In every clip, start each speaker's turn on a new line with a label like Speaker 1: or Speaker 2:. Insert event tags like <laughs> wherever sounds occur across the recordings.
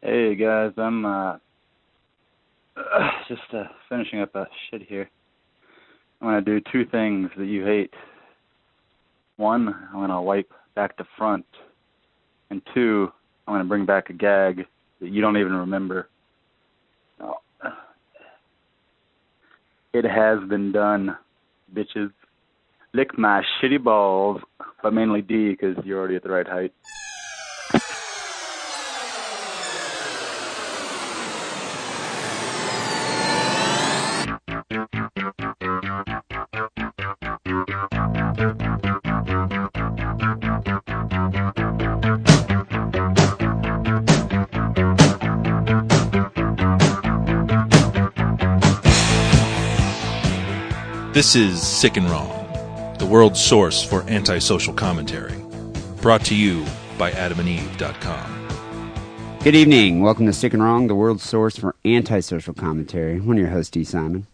Speaker 1: Hey guys, I'm uh, <sighs> just uh, finishing up a shit here. I'm gonna do two things that you hate. One, I'm gonna wipe back to front, and two, I'm gonna bring back a gag that you don't even remember. Oh. <sighs> It has been done, bitches. Lick my shitty balls, but mainly D because you're already at the right height.
Speaker 2: This is Sick and Wrong, the world's source for antisocial commentary. Brought to you by adamandeve.com.
Speaker 3: Good evening. Welcome to Sick and Wrong, the world's source for antisocial commentary. One of your hosts, D. Simon.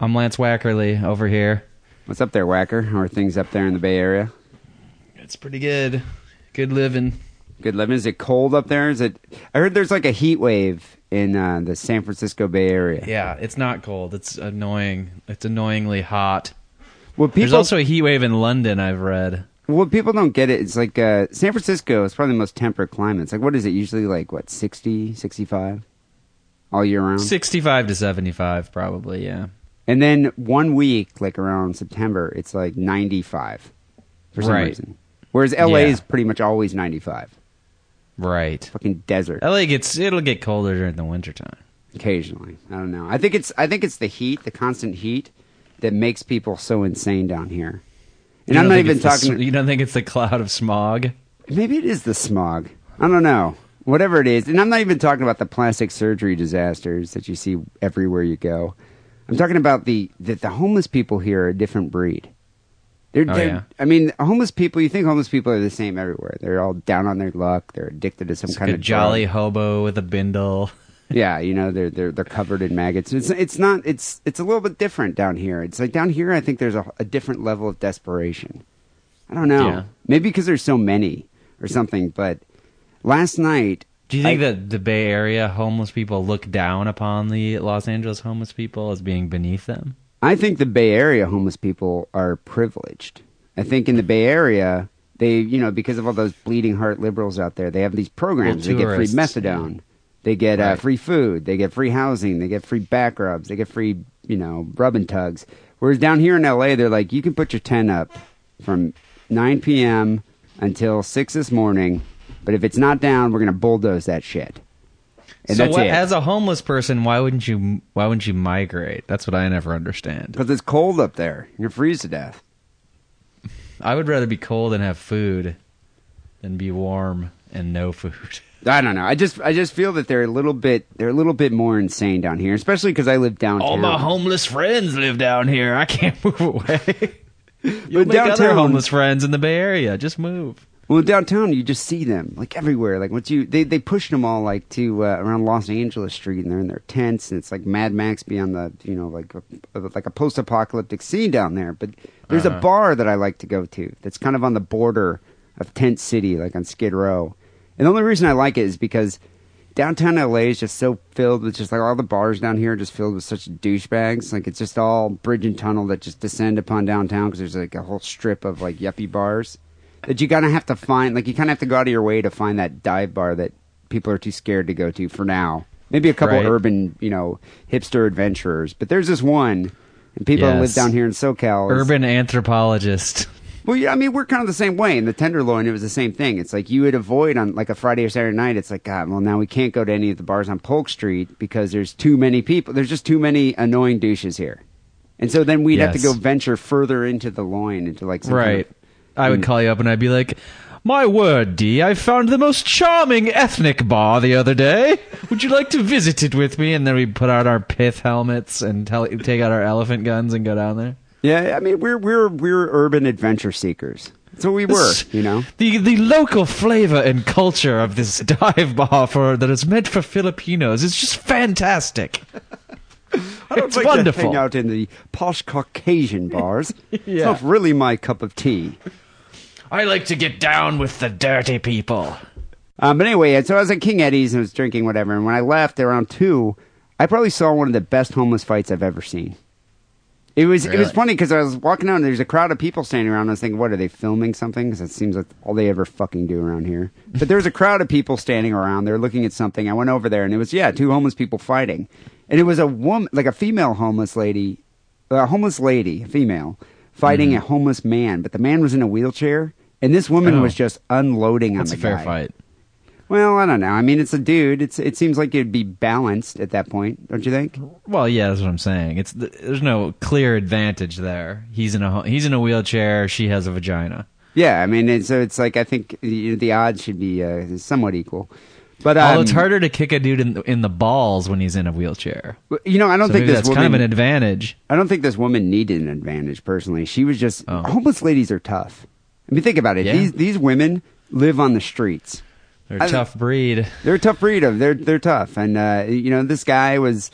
Speaker 4: I'm Lance Wackerly over here.
Speaker 3: What's up there, Whacker? How are things up there in the Bay Area?
Speaker 4: It's pretty good. Good living.
Speaker 3: Good living. Is it cold up there? Is it? I heard there's like a heat wave in uh, the San Francisco Bay Area.
Speaker 4: Yeah, it's not cold. It's annoying. It's annoyingly hot.
Speaker 3: Well,
Speaker 4: There's also a heat wave in London, I've read.
Speaker 3: well, people don't get it. It's like uh, San Francisco is probably the most temperate climate. It's like what is it usually like? What 60, 65 all year round?
Speaker 4: 65 to 75, probably, yeah.
Speaker 3: And then one week, like around September, it's like 95 for some
Speaker 4: Right.
Speaker 3: reason. Whereas LA
Speaker 4: Yeah.
Speaker 3: is pretty much always 95.
Speaker 4: Right.
Speaker 3: Fucking desert.
Speaker 4: LA gets, it'll get colder during the wintertime.
Speaker 3: Occasionally, I don't know. I think it's I think it's the heat, the constant heat, that makes people so insane down here. And I'm
Speaker 4: don't
Speaker 3: even
Speaker 4: it's the
Speaker 3: talking.
Speaker 4: you don't think it's the cloud of smog?
Speaker 3: maybe it is the smog. I don't know. Whatever it is, and I'm not even talking about the plastic surgery disasters that you see everywhere you go. I'm talking about the that the homeless people here are a different breed. They're,
Speaker 4: Oh,
Speaker 3: they're-
Speaker 4: yeah.
Speaker 3: I mean, homeless people. You think homeless people are the same everywhere? They're all down on their luck. They're addicted to some
Speaker 4: It's
Speaker 3: kind
Speaker 4: like a
Speaker 3: of
Speaker 4: jolly
Speaker 3: drug.
Speaker 4: hobo with a bindle. <laughs>
Speaker 3: Yeah, you know they're they're they're covered in maggots. It's it's not it's it's a little bit different down here. It's like down here, I think there's a, a different level of desperation. I don't know.
Speaker 4: Yeah.
Speaker 3: Maybe because there's so many or something. But last night,
Speaker 4: Do you think
Speaker 3: I-
Speaker 4: that the Bay Area homeless people look down upon the Los Angeles homeless people as being beneath them?
Speaker 3: I think the Bay Area homeless people are privileged. I think in the Bay Area, they you know because of all those bleeding heart liberals out there, they have these programs.
Speaker 4: Well,
Speaker 3: they get free methadone. They get uh, free food. They get free housing. They get free back rubs. They get free, you know, rub and tugs. Whereas down here in LA, they're like, you can put your tent up from 9 p.m. until 6 this morning, but if it's not down, we're going to bulldoze that shit. And
Speaker 4: so
Speaker 3: that's
Speaker 4: what,
Speaker 3: it.
Speaker 4: as a homeless person, why wouldn't you why wouldn't you migrate? That's what I never understand.
Speaker 3: Because it's cold up there. You're freeze to death.
Speaker 4: I would rather be cold and have food than be warm and no food. <laughs>
Speaker 3: I don't know. I just I just feel that they're a little bit they're a little bit more insane down here, especially because I live downtown.
Speaker 4: All my homeless friends live down here. I can't <laughs> move away.
Speaker 3: But
Speaker 4: make other
Speaker 3: downtown-
Speaker 4: homeless friends in the Bay Area. Just move.
Speaker 3: Well, downtown you just see them like everywhere. Like once you they they push them all like to uh, around Los Angeles Street, and they're in their tents, and it's like Mad Max beyond the you know like a, like a post apocalyptic scene down there. But there's
Speaker 4: Uh-huh.
Speaker 3: a bar that I like to go to that's kind of on the border of Tent City, like on Skid Row. And the only reason I like it is because downtown LA is just so filled with just like all the bars down here are just filled with such douchebags. Like it's just all bridge and tunnel that just descend upon downtown because there's like a whole strip of like yuppie bars that you kind of have to find. Like you kind of have to go out of your way to find that dive bar that people are too scared to go to for now. Maybe a couple
Speaker 4: Right.
Speaker 3: urban, you know, hipster adventurers, but there's this one. And people that live down here in SoCal.
Speaker 4: Urban anthropologist.
Speaker 3: well, yeah, I mean, we're kind of the same way. In the Tenderloin, it was the same thing. It's like you would avoid on like a Friday or Saturday night. It's like, God, well, now we can't go to any of the bars on Polk Street because there's too many people. There's just too many annoying douches here. And so then we'd have to go venture further into the loin, into like some kind
Speaker 4: Right.
Speaker 3: of-
Speaker 4: I would
Speaker 3: Mm.
Speaker 4: call you up and I'd be like, My word, D, I found the most charming ethnic bar the other day. Would you like to visit it with me? And then we put out our pith helmets and tell, take out our elephant guns and go down there.
Speaker 3: Yeah, I mean, we're we're we're urban adventure seekers. That's what we were, you know.
Speaker 4: The the local flavor and culture of this <laughs> dive bar for that is meant for Filipinos is just fantastic. <laughs>
Speaker 3: I don't
Speaker 4: It's
Speaker 3: like
Speaker 4: wonderful.
Speaker 3: to hang out in the posh Caucasian bars. <laughs> It's not really my cup of tea.
Speaker 4: I like to get down with the dirty people.
Speaker 3: Um, but anyway, so I was at King Eddy's and I was drinking whatever. And when I left around two, I probably saw one of the best homeless fights I've ever seen. It was it was funny because I was walking out and there's a crowd of people standing around. And I was thinking, what are they filming something? Because it seems like all they ever fucking do around here. But there was a crowd of people standing around. They're looking at something. I went over there and it was yeah, two homeless people fighting, and it was a woman, like a female homeless lady, a homeless lady, a female, fighting
Speaker 4: Mm-hmm.
Speaker 3: a homeless man. But the man was in a wheelchair, and this woman
Speaker 4: Oh.
Speaker 3: was just unloading
Speaker 4: That's
Speaker 3: on
Speaker 4: a
Speaker 3: the
Speaker 4: fair
Speaker 3: guy.
Speaker 4: fight.
Speaker 3: Well, I don't know. I mean, it's a dude. It's it seems like it'd be balanced at that point, don't you think?
Speaker 4: Well, yeah, that's what I'm saying. It's there's no clear advantage there. He's in a he's in a wheelchair. She has a vagina.
Speaker 3: Yeah, I mean, so it's like I think the, the odds should be uh, somewhat equal. But um,
Speaker 4: Although it's harder to kick a dude in the, in the balls when he's in a wheelchair.
Speaker 3: You know, I don't
Speaker 4: So
Speaker 3: think this
Speaker 4: that's
Speaker 3: woman.
Speaker 4: kind of an advantage.
Speaker 3: I don't think this woman needed an advantage personally. She was just
Speaker 4: Oh.
Speaker 3: homeless ladies are tough. I mean, think about it.
Speaker 4: Yeah.
Speaker 3: These these women live on the streets.
Speaker 4: They're
Speaker 3: I-
Speaker 4: a tough breed. <laughs>
Speaker 3: They're a tough breed of. They're they're tough, and uh, you know, this guy was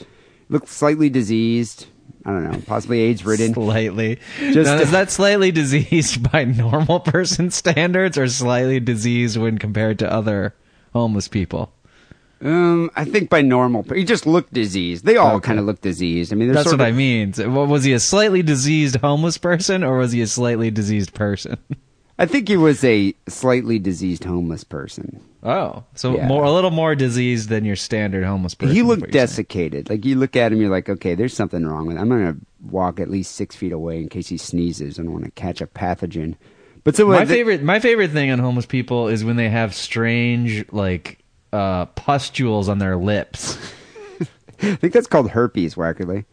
Speaker 3: looked slightly diseased. I don't know, possibly AIDS ridden.
Speaker 4: Slightly.
Speaker 3: Just-
Speaker 4: now, is that slightly diseased <laughs> by normal person standards, or slightly diseased when compared to other homeless people?
Speaker 3: Um, I think by normal, he just looked diseased. They all
Speaker 4: Okay.
Speaker 3: kind of look diseased. I mean,
Speaker 4: That's
Speaker 3: sort
Speaker 4: what
Speaker 3: of,
Speaker 4: I mean. Was he a slightly diseased homeless person, or was he a slightly diseased person? <laughs>
Speaker 3: I think he was a slightly diseased homeless person.
Speaker 4: Oh, so
Speaker 3: Yeah.
Speaker 4: more a little more diseased than your standard homeless person.
Speaker 3: he looked
Speaker 4: you're saying.
Speaker 3: desiccated. Like you look at him, you're like, okay, there's something wrong with. Him. I'm gonna walk at least six feet away in case he sneezes. I don't want to catch a pathogen. But so
Speaker 4: My
Speaker 3: uh, the-
Speaker 4: favorite, my favorite thing on homeless people is when they have strange like uh, pustules on their lips. <laughs>
Speaker 3: I think that's called herpes, Wackerly.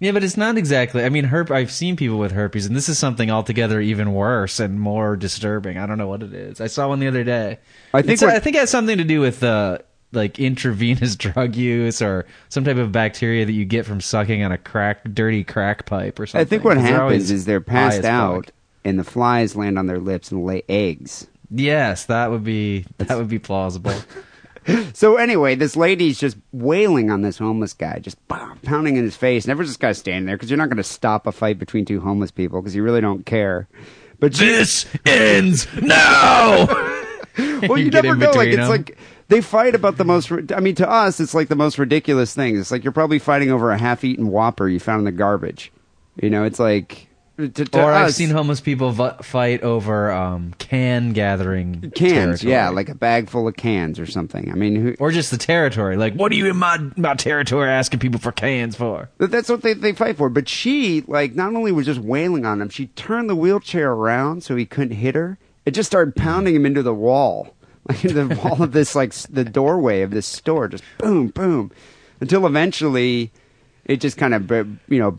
Speaker 4: Yeah, but it's not exactly. I mean, herp. I've seen people with herpes, and this is something altogether even worse and more disturbing. I don't know what it is. I saw one the other day.
Speaker 3: I think
Speaker 4: I think it has something to do with uh, like intravenous <laughs> drug use or some type of bacteria that you get from sucking on a crack, dirty crack pipe or something.
Speaker 3: I think what happens is they're passed
Speaker 4: as fuck.
Speaker 3: out, and the flies land on their lips and lay eggs.
Speaker 4: Yes, that would be that would be plausible. <laughs> <laughs>
Speaker 3: So anyway, this lady's just wailing on this homeless guy, just bah, pounding in his face. Never just got to stand there because you're not going to stop a fight between two homeless people because you really don't care. But she,
Speaker 4: this ends now. <laughs>
Speaker 3: well, you,
Speaker 4: get
Speaker 3: never know. Like
Speaker 4: between
Speaker 3: it's like they fight about the most. I mean, to us, it's like the most ridiculous things. It's like you're probably fighting over a half-eaten Whopper you found in the garbage. You know, it's like. To, to
Speaker 4: or I've seen homeless people v- fight over um, can gathering
Speaker 3: cans.
Speaker 4: territory.
Speaker 3: Yeah, like a bag full of cans or something. I mean, who,
Speaker 4: or just the territory. Like, what are you in my my territory asking people for cans for?
Speaker 3: That's what they, they fight for. But she, like, not only was just wailing on him, she turned the wheelchair around so he couldn't hit her. It just started pounding him into the wall, <laughs> like the wall of this, like, the doorway of this store. Just boom, boom, until eventually, it just kind of, you know,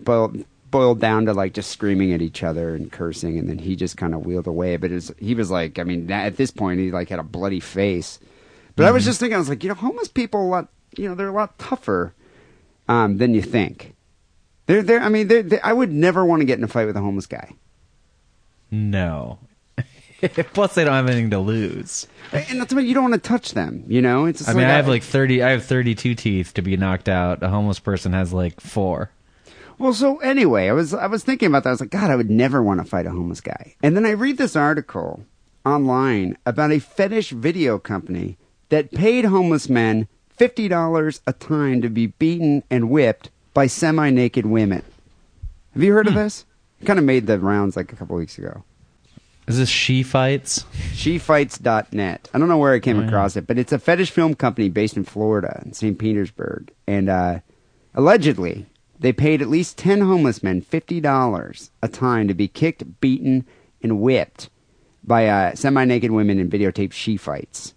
Speaker 3: boiled, down to like just screaming at each other and cursing, and then he just kind of wheeled away. But it's, he was like, I mean, at this point, he like had a bloody face. But I was just thinking, I was like, you know, homeless people a lot, you know, they're a lot tougher um, than you think. They're, they're, I mean, they're, they I would never want to get in a fight with a homeless guy.
Speaker 4: No. <laughs> Plus, they don't have anything to lose.
Speaker 3: And that's why you don't want to touch them, you know? It's
Speaker 4: I mean, I have like thirty. I have thirty-two teeth to be knocked out. A homeless person has like four.
Speaker 3: Well, so anyway, I was I was thinking about that. I was like, God, I would never want to fight a homeless guy. And then I read this article online about a fetish video company that paid homeless men fifty dollars a time to be beaten and whipped by semi-naked women. Have you heard of this? It kind of made the rounds like a couple weeks ago.
Speaker 4: Is this she fights?
Speaker 3: shefights.net. I don't know where I came
Speaker 4: Oh, yeah.
Speaker 3: across it, but it's a fetish film company based in Florida, in St. Petersburg. And uh, allegedly, they paid at least 10 homeless men $50 a time to be kicked, beaten, and whipped by uh, semi naked women in videotaped she fights.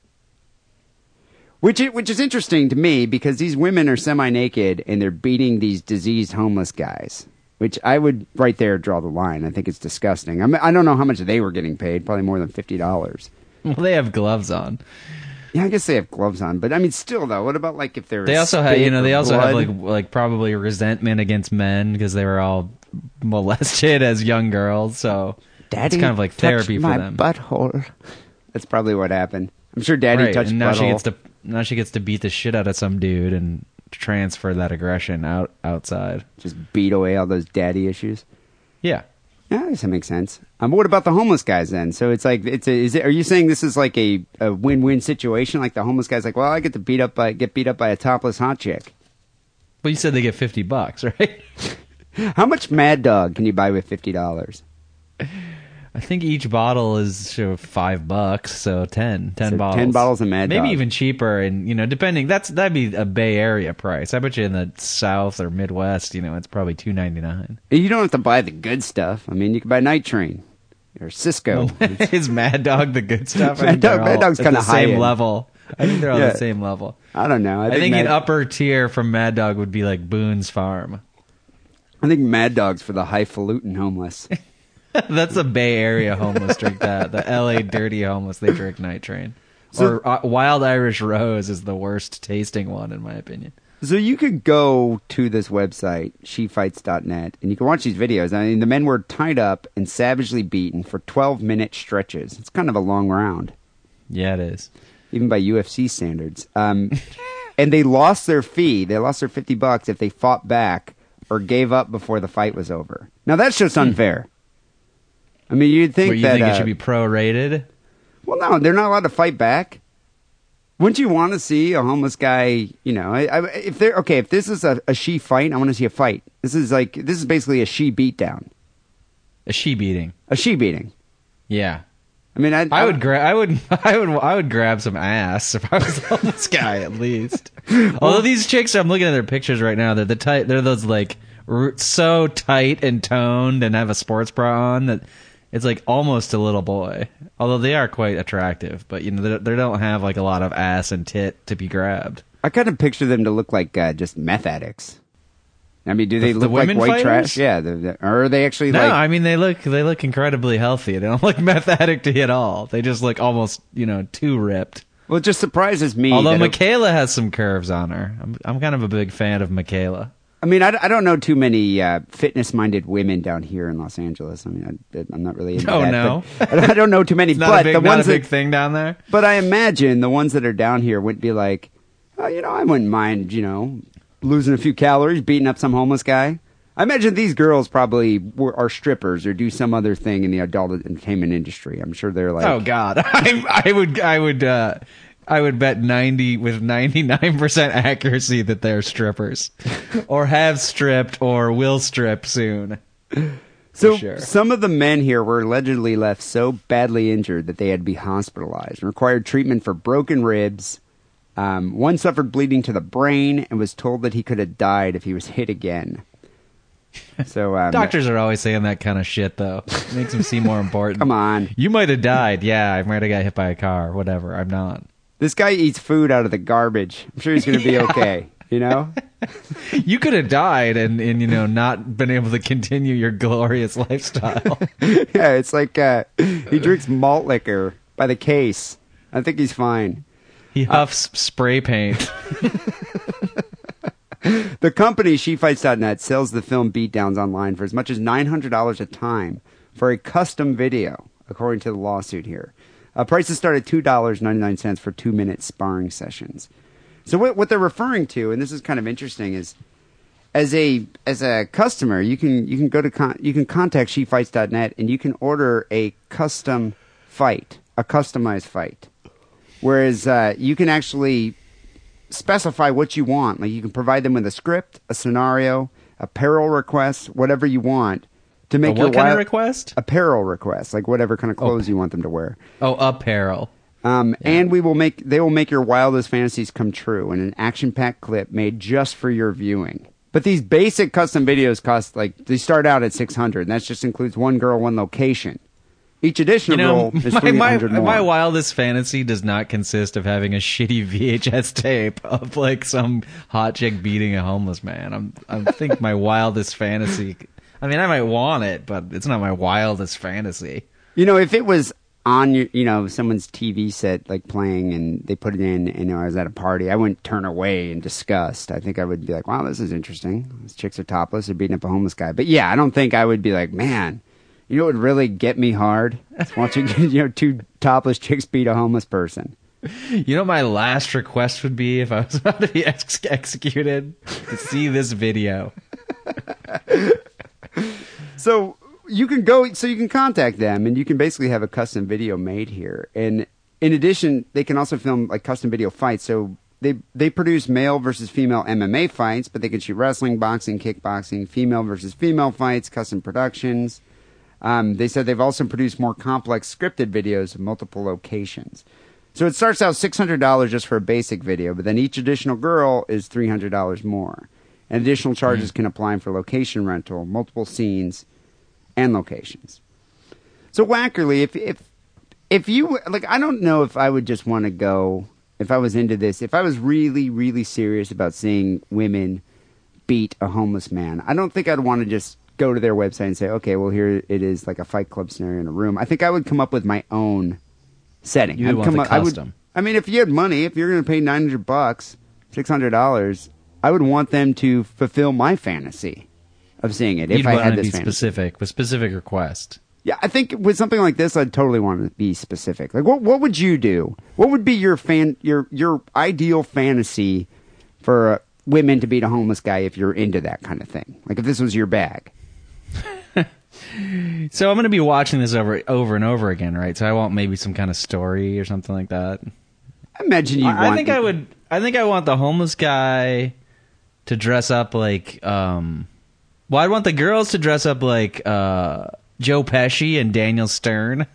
Speaker 3: Which, which is interesting to me because these women are semi naked and they're beating these diseased homeless guys. Which I would right there draw the line. I think it's disgusting. I, mean, I don't know how much they were getting paid. Probably more than fifty dollars.
Speaker 4: Well, they have gloves on.
Speaker 3: Yeah, I guess they have gloves on, but I mean, still though. What about like if they're
Speaker 4: They also have, you know, they also have like like probably resentment against men because they were all molested as young girls. So
Speaker 3: Daddy
Speaker 4: it's kind of like therapy for
Speaker 3: my
Speaker 4: them.
Speaker 3: butthole. That's probably what happened. I'm sure Daddy
Speaker 4: right,
Speaker 3: touched
Speaker 4: and now she gets to now she gets to beat the shit out of some dude and transfer that aggression out outside.
Speaker 3: just beat away all those daddy issues.
Speaker 4: Yeah,
Speaker 3: Yeah, I guess that makes sense. Um, but what about the homeless guys then? So it's like it's a, is it? Are you saying this is like a, a win-win situation? Like the homeless guys, like, well, I get to beat up by get beat up by a topless hot chick.
Speaker 4: But you said they get fifty bucks, <laughs> right?
Speaker 3: How much Mad Dog can you buy with fifty dollars?
Speaker 4: I think each bottle is five bucks, so 10, 10
Speaker 3: So
Speaker 4: bottles.
Speaker 3: 10 bottles of Mad dog.
Speaker 4: Maybe
Speaker 3: Dog.
Speaker 4: even cheaper, and you know, depending. That's that'd be a Bay Area price. I bet you in the South or Midwest, you know, it's probably two ninety nine.
Speaker 3: You don't have to buy the good stuff. I mean, you can buy Night Train or Cisco. <laughs>
Speaker 4: Is Mad Dog the good stuff?
Speaker 3: Mad Dog- Mad Dog's kinda
Speaker 4: the same
Speaker 3: high-end.
Speaker 4: level. I think they're on
Speaker 3: Yeah.
Speaker 4: the same level.
Speaker 3: I don't know. I
Speaker 4: I
Speaker 3: think,
Speaker 4: think,
Speaker 3: Mad,
Speaker 4: an upper tier from Mad Dog would be like Boone's Farm.
Speaker 3: I think Mad Dog's for the highfalutin homeless. <laughs>
Speaker 4: That's a Bay Area homeless drink that. The LA dirty homeless they drink Night Train. or uh, Wild Irish Rose is the worst tasting one in my opinion.
Speaker 3: So you could go to this website, shefights.net, and you can watch these videos. I mean, the men were tied up and savagely beaten for 12 minute stretches. It's kind of a long round,
Speaker 4: Yeah, it is.
Speaker 3: even by UFC standards. Um, <laughs> and they lost their fee. They lost their 50 bucks if they fought back or gave up before the fight was over. Now, that's just unfair. I mean, you'd think
Speaker 4: But you
Speaker 3: that.
Speaker 4: think
Speaker 3: uh,
Speaker 4: it should be prorated?
Speaker 3: Well, no, they're not allowed to fight back. Wouldn't you want to see a homeless guy? You know, I, I, if they're okay, if this is a, a she fight, I want to see a fight. This is like this is basically a she beatdown,
Speaker 4: A she beating.
Speaker 3: a she beating.
Speaker 4: Yeah.
Speaker 3: I mean, I,
Speaker 4: I would grab. I would. <laughs> I would. I would grab some ass if I was a homeless guy, at <laughs> least. Although these chicks, I'm looking at their pictures right now. They're the tight. They're those like so tight and toned, and have a sports bra on that it's like almost a little boy. Although they are quite attractive, but you know they, they don't have like a lot of ass and tit to be grabbed.
Speaker 3: I kind of picture them to look like uh, just meth addicts. I mean, do they
Speaker 4: The- the
Speaker 3: look like white
Speaker 4: fighters?
Speaker 3: trash? Yeah, the, the, or are they actually
Speaker 4: No,
Speaker 3: like?
Speaker 4: I mean they look they look incredibly healthy. They don't look <laughs> meth addicty at all. They just look almost you know too ripped.
Speaker 3: well, it just surprises me.
Speaker 4: Although Michaela has some curves on her. I'm I'm kind of a big fan of Michaela.
Speaker 3: I mean, I, I don't know too many uh, fitness-minded women down here in Los Angeles. I mean, I, I'm not really into
Speaker 4: Oh,
Speaker 3: that.
Speaker 4: no? <laughs>
Speaker 3: I don't know too many. <laughs> But
Speaker 4: a big,
Speaker 3: the ones
Speaker 4: a big
Speaker 3: that,
Speaker 4: thing down there.
Speaker 3: but I imagine the ones that are down here wouldn't be like, oh, you know, I wouldn't mind, you know, losing a few calories, beating up some homeless guy. I imagine these girls probably were, are strippers or do some other thing in the adult entertainment industry. I'm sure they're like,
Speaker 4: oh God, <laughs> I, I would I would uh, I would bet ninety with ninety nine percent accuracy that they're strippers, or have stripped or will strip soon.
Speaker 3: So
Speaker 4: sure.
Speaker 3: some of the men here were allegedly left so badly injured that they had to be hospitalized and required treatment for broken ribs. Um, one suffered bleeding to the brain and was told that he could have died if he was hit again. So <laughs> um,
Speaker 4: Doctors are always saying that kind of shit though. It makes them seem more <laughs> important.
Speaker 3: come on,
Speaker 4: You might have died. Yeah, I might have got hit by a car. Whatever. I'm not.
Speaker 3: This guy eats food out of the garbage. I'm sure he's going to be <laughs> okay. You know, <laughs>
Speaker 4: You could have died and, and you know not been able to continue your glorious lifestyle. <laughs>
Speaker 3: yeah, it's like uh, he drinks malt liquor by the case. I think he's fine.
Speaker 4: He huffs spray paint.
Speaker 3: The company SheFights.net sells the film Beatdowns online for as much as $900 a time for a custom video, according to the lawsuit here. Uh, prices start at $2.99 for two minute sparring sessions. So, what, what they're referring to, and this is kind of interesting, is as a as a customer, you can you can go to con- you can contact SheFights.net and you can order a custom fight, a customized fight. Whereas uh, you can actually specify what you want. Like you can provide them with a script, a scenario, apparel request, whatever you want to
Speaker 4: A
Speaker 3: make your
Speaker 4: what kind of request?
Speaker 3: apparel request, like whatever kind of clothes you want them to wear.
Speaker 4: Oh, apparel.
Speaker 3: Um, And we will make they will make your wildest fantasies come true in an action-packed clip made just for your viewing. But these basic custom videos cost like they start out at six hundred, and that just includes one girl, one location. Each additional role is <laughs>
Speaker 4: my,
Speaker 3: three
Speaker 4: my,
Speaker 3: hundred more.
Speaker 4: my wildest fantasy does not consist of having a <laughs> shitty VHS tape of like some hot chick beating a homeless man. I'm, I think my wildest fantasy. I mean, I might want it, but it's not my wildest fantasy.
Speaker 3: You know, if it was on your, you know, someone's TV set like playing and they put it in and I was at a party, I wouldn't turn away in disgust. I think I would be like, wow, this is interesting. These chicks are topless. They're beating up a homeless guy. But yeah, I don't think I would be like, man, you know what would really get me hard? It's watching, <laughs> you know, two topless chicks beat a homeless person.
Speaker 4: You know, my last request would be if I was <laughs> about to be ex- executed to see this video. <laughs>
Speaker 3: So you can go so you can contact them and you can basically have a custom video made here. And in addition they can also film like custom video fights. So they they produce male versus female mma fights but they can shoot wrestling boxing kickboxing female versus female fights custom productions. Um, they said they've also produced more complex scripted videos of multiple locations. So it starts out $600 just for a basic video but then each additional girl is $300 more and additional charges mm-hmm. can apply for location rental multiple scenes and locations. So Wackerly, if if if you like, I don't know if I would just want to go if I was into this. If I was really really serious about seeing women beat a homeless man, I don't think I'd want to just go to their website and say, okay, well here it is like a Fight Club scenario in a room. I think I would come up with my own setting.
Speaker 4: You would
Speaker 3: I'd
Speaker 4: want
Speaker 3: come
Speaker 4: the
Speaker 3: up, I would.
Speaker 4: custom.
Speaker 3: I mean, if you had money, if you're going to pay nine hundred bucks, six hundred dollars, I would want them to fulfill my fantasy of seeing it.
Speaker 4: You'd
Speaker 3: if I had
Speaker 4: to
Speaker 3: this
Speaker 4: specific with specific request.
Speaker 3: Yeah, I think with something like this, I'd totally want to be specific. Like, what what would you do? What would be your fan your your ideal fantasy for uh, women to beat a homeless guy if you're into that kind of thing? Like, if this was your bag. <laughs>
Speaker 4: So I'm going to be watching this over over and over again, right? So I want maybe some kind of story or something like that.
Speaker 3: I imagine you.
Speaker 4: I, I think I would. I think I want the homeless guy to dress up like. um Well, I want the girls to dress up like uh Joe Pesci and Daniel Stern,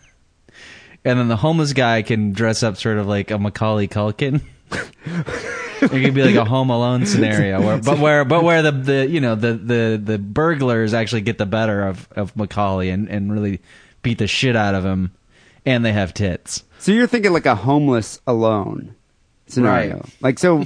Speaker 4: and then the homeless guy can dress up sort of like a Macaulay Culkin. <laughs> it could be like a Home Alone scenario, where, but where but where the, the you know the, the, the burglars actually get the better of, of Macaulay and, and really beat the shit out of him, and they have tits.
Speaker 3: So you're thinking like a homeless alone scenario.
Speaker 4: Right.
Speaker 3: Like so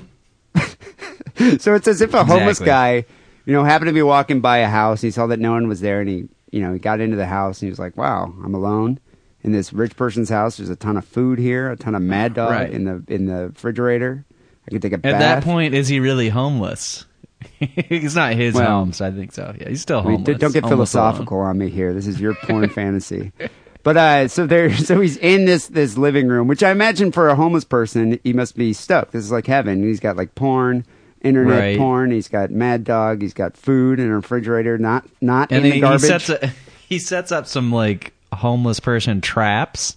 Speaker 3: <laughs> So it's as if a homeless
Speaker 4: Exactly.
Speaker 3: guy, you know, happened to be walking by a house, he saw that no one was there and he, you know, he got into the house and he was like, "Wow, I'm alone in this rich person's house. There's a ton of food here, a ton of Mad Dog
Speaker 4: Right.
Speaker 3: in the in the refrigerator. I can take a bath.
Speaker 4: At
Speaker 3: bath."
Speaker 4: that point, is he really homeless? <laughs> it's not his
Speaker 3: Well-
Speaker 4: home, so I think so. Yeah, he's still
Speaker 3: I mean,
Speaker 4: homeless.
Speaker 3: don't get
Speaker 4: Homeless alone.
Speaker 3: philosophical on me here. This is your porn <laughs> fantasy. But uh, so there, so he's in this this living room, which I imagine for a homeless person, he must be stoked. This is like heaven. He's got like porn, internet
Speaker 4: Right.
Speaker 3: porn. He's got Mad Dog. He's got food in a refrigerator, not not
Speaker 4: And
Speaker 3: in
Speaker 4: then
Speaker 3: the
Speaker 4: he
Speaker 3: garbage.
Speaker 4: sets a, he sets up some like homeless person traps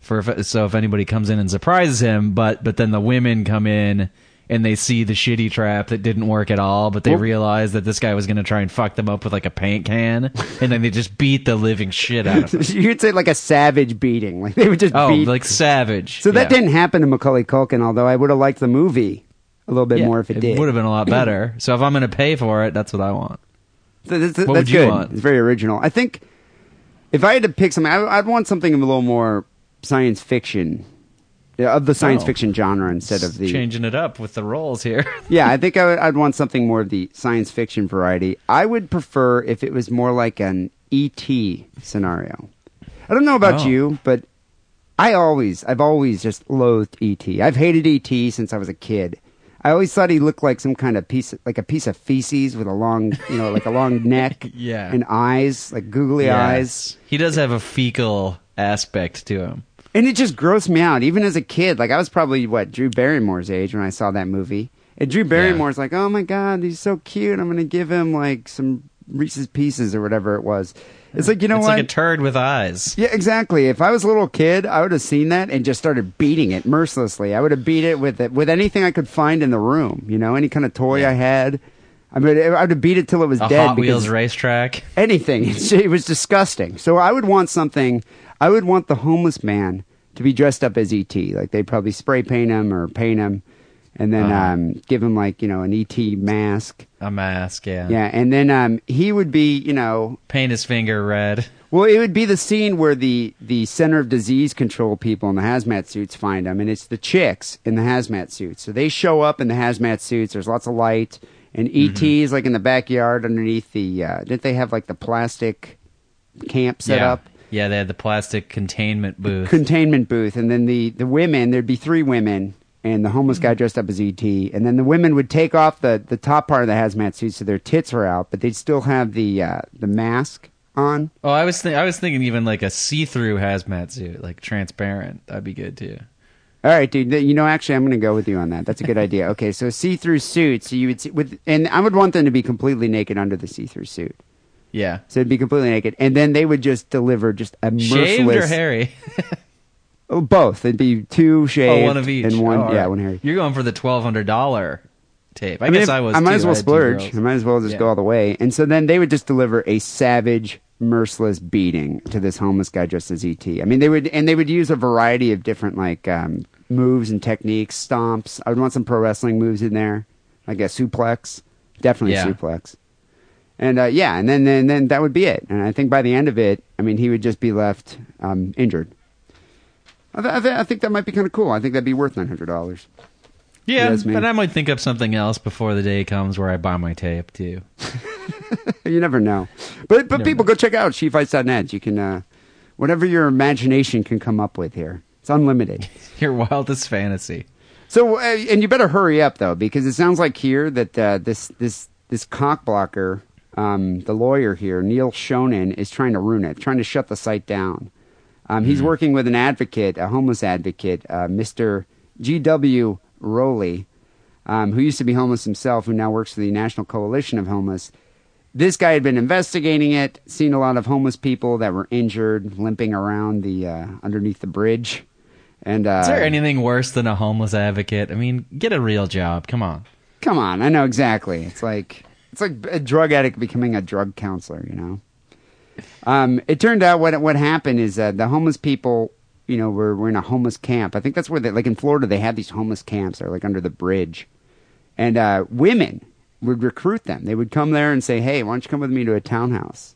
Speaker 4: for if, so if anybody comes in and surprises him, but but then the women come in and they see the shitty trap that didn't work at all, but they
Speaker 3: Well-
Speaker 4: realize that this guy was going to try and fuck them up with like a paint can, and then they just beat the living shit out of him. <laughs>
Speaker 3: You'd say like a savage beating, like they would just
Speaker 4: Oh,
Speaker 3: beat.
Speaker 4: like savage.
Speaker 3: so that
Speaker 4: Yeah.
Speaker 3: didn't happen to Macaulay Culkin, although I would have liked the movie a little bit
Speaker 4: Yeah,
Speaker 3: more if it, did.
Speaker 4: It would have been a lot <clears throat> better. So if I'm going to pay for it, that's what I want.
Speaker 3: So that's,
Speaker 4: What
Speaker 3: that's
Speaker 4: would you
Speaker 3: good.
Speaker 4: want?
Speaker 3: It's very original. I think if I had to pick something, I, I'd want something a little more science fiction, of the science
Speaker 4: Oh.
Speaker 3: fiction genre instead of the.
Speaker 4: changing it up with the roles here. <laughs>
Speaker 3: Yeah, I think I would, I'd want something more of the science fiction variety. I would prefer if it was more like an ET scenario. I don't know about
Speaker 4: Oh.
Speaker 3: you, but I always, I've always just loathed ET. I've hated ET since I was a kid. I always thought he looked like some kind of piece, like a piece of feces with a long, you know, like a long <laughs> neck
Speaker 4: Yeah.
Speaker 3: and eyes, like googly eyes.
Speaker 4: He does have a fecal aspect to him.
Speaker 3: And it just grossed me out, even as a kid. Like I was probably what Drew Barrymore's age when I saw that movie. And Drew Barrymore's like, "Oh my god, he's so cute. I'm gonna give him like some Reese's Pieces or whatever it was." It's like you know
Speaker 4: it's
Speaker 3: what?
Speaker 4: like a turd with eyes.
Speaker 3: yeah, exactly. If I was a little kid, I would have seen that and just started beating it mercilessly. I would have beat it with it with anything I could find in the room. You know, any kind of toy I had. I mean, I would have beat it till it was
Speaker 4: A
Speaker 3: dead.
Speaker 4: Hot Wheels racetrack.
Speaker 3: anything. <laughs> It was disgusting. So I would want something. I would want the homeless man to be dressed up as ET. Like they'd probably spray paint him or paint him, and then
Speaker 4: Uh-huh.
Speaker 3: um, give him like you know an ET mask.
Speaker 4: A mask, yeah.
Speaker 3: Yeah, and then um, he would be you know.
Speaker 4: Paint his finger red.
Speaker 3: Well, it would be the scene where the, the center of disease control people in the hazmat suits find him, and it's the chicks in the hazmat suits. So they show up in the hazmat suits. There's lots of light, and ET is like in the backyard underneath the. Uh, didn't they have like the plastic camp set
Speaker 4: yeah.
Speaker 3: up?
Speaker 4: Yeah, they had the plastic containment booth.
Speaker 3: containment booth, and then the the women there'd be three women, and the homeless guy dressed up as ET, and then the women would take off the the top part of the hazmat suit so their tits were out, but they'd still have the uh, the mask on.
Speaker 4: oh, I was th- I was thinking even like a see-through hazmat suit, like transparent. That'd be good too.
Speaker 3: All right, dude. You know, actually, I'm going to go with you on that. That's a good idea. <laughs> Okay, so see-through suit. So you would see with, and I would want them to be completely naked under the see-through suit.
Speaker 4: Yeah.
Speaker 3: So it'd be completely naked, and then they would just deliver just a
Speaker 4: Shaved or hairy? <laughs>
Speaker 3: Oh, both. It'd be two shaved
Speaker 4: oh, one of each.
Speaker 3: and one,
Speaker 4: Oh,
Speaker 3: yeah,
Speaker 4: right.
Speaker 3: one hairy.
Speaker 4: You're going for the twelve hundred dollar tape. I,
Speaker 3: mean,
Speaker 4: guess I was.
Speaker 3: I might
Speaker 4: too.
Speaker 3: as well splurge. I might as well just
Speaker 4: Yeah.
Speaker 3: go all the way. And so then they would just deliver a savage, merciless beating to this homeless guy dressed as ET. I mean, they would, and they would use a variety of different like um, moves and techniques, stomps. I would want some pro wrestling moves in there, like a suplex, definitely
Speaker 4: Yeah.
Speaker 3: suplex. And uh, yeah, and then, then then that would be it. And I think by the end of it, I mean, he would just be left um, injured. I, th- I, th- I think that might be kind of cool. I think that'd be worth nine hundred dollars.
Speaker 4: Yeah, but I might think of something else before the day comes where I buy my tape too. <laughs>
Speaker 3: You never know. But but
Speaker 4: Never
Speaker 3: people
Speaker 4: know.
Speaker 3: go check out shefights.net. You can uh, whatever your imagination can come up with here. It's unlimited. <laughs>
Speaker 4: Your wildest fantasy.
Speaker 3: So uh, and you better hurry up though because it sounds like here that uh, this this this cock blocker, um, the lawyer here, Neil Chonin, is trying to ruin it, trying to shut the site down. Um, he's working with an advocate, a homeless advocate, uh, Mr. G.W. Rowley, um, who used to be homeless himself, who now works for the National Coalition of Homeless. This guy had been investigating it, seen a lot of homeless people that were injured, limping around the uh, underneath the bridge. And uh,
Speaker 4: Is there anything worse than a homeless advocate? I mean, get a real job. Come on.
Speaker 3: Come on, I know exactly. It's like it's like a drug addict becoming a drug counselor, you know. Um, it turned out what what happened is that the homeless people, you know, were were in a homeless camp. I think that's where they like in Florida they have these homeless camps. They're like under the bridge, and uh, women would recruit them. They would come there and say, "Hey, why don't you come with me to a townhouse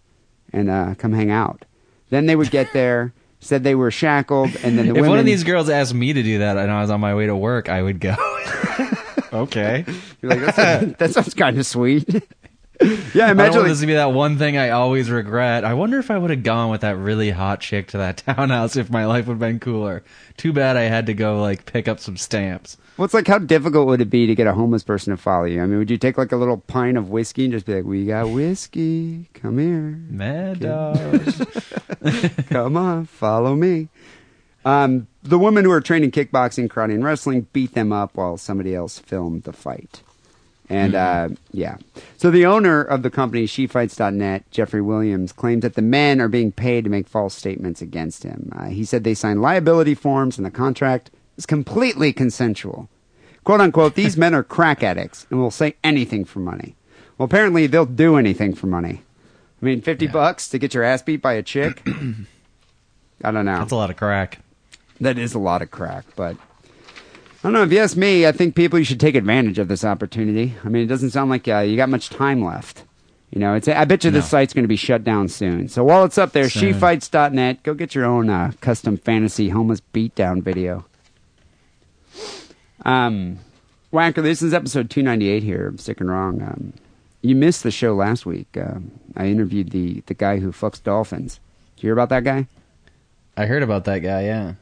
Speaker 3: and uh, come hang out?" Then they would get there, <laughs> said they were shackled, and then the
Speaker 4: if
Speaker 3: women.
Speaker 4: one of these girls asked me to do that and I was on my way to work, I would go. okay. <laughs>
Speaker 3: You're like, "That's- <laughs> that sounds kind of sweet. Yeah,
Speaker 4: I don't
Speaker 3: imagine
Speaker 4: want
Speaker 3: like,
Speaker 4: this to be that one thing I always regret. I wonder if I would have gone with that really hot chick to that <laughs> townhouse if my life would have been cooler. Too bad I had to go like pick up some stamps.
Speaker 3: Well, it's like how difficult would it be to get a homeless person to follow you? I mean, would you take like a little pint of whiskey and just be like, "We got whiskey, come here,
Speaker 4: Mad dog. <laughs> <laughs>
Speaker 3: come on, follow me." Um, the women who were training kickboxing, karate, and wrestling beat them up while somebody else filmed the fight. And uh, yeah, so the owner of the company SheFights.net, Jeffrey Williams, claims that the men are being paid to make false statements against him. Uh, he said they signed liability forms and the contract is completely consensual. "Quote unquote," these men are crack addicts and will say anything for money. Well, apparently they'll do anything for money. I mean, fifty
Speaker 4: Yeah.
Speaker 3: bucks to get your ass beat by a chick. <clears throat> I don't know.
Speaker 4: That's a lot of crack.
Speaker 3: That is a lot of crack, but I don't know. If you ask me, I think people you should take advantage of this opportunity. I mean, it doesn't sound like uh, you got much time left. You know, it's. I bet you this
Speaker 4: No.
Speaker 3: site's going to be shut down soon. So while it's up there,
Speaker 4: Soon.
Speaker 3: shefights.net, go get your own uh, custom fantasy homeless beatdown video. Um, Whacker, this is episode 298 here of Sick and Wrong. Um, you missed the show last week. Um, I interviewed the, the guy who fucks dolphins. Did you hear about that guy?
Speaker 4: I heard about that guy, yeah.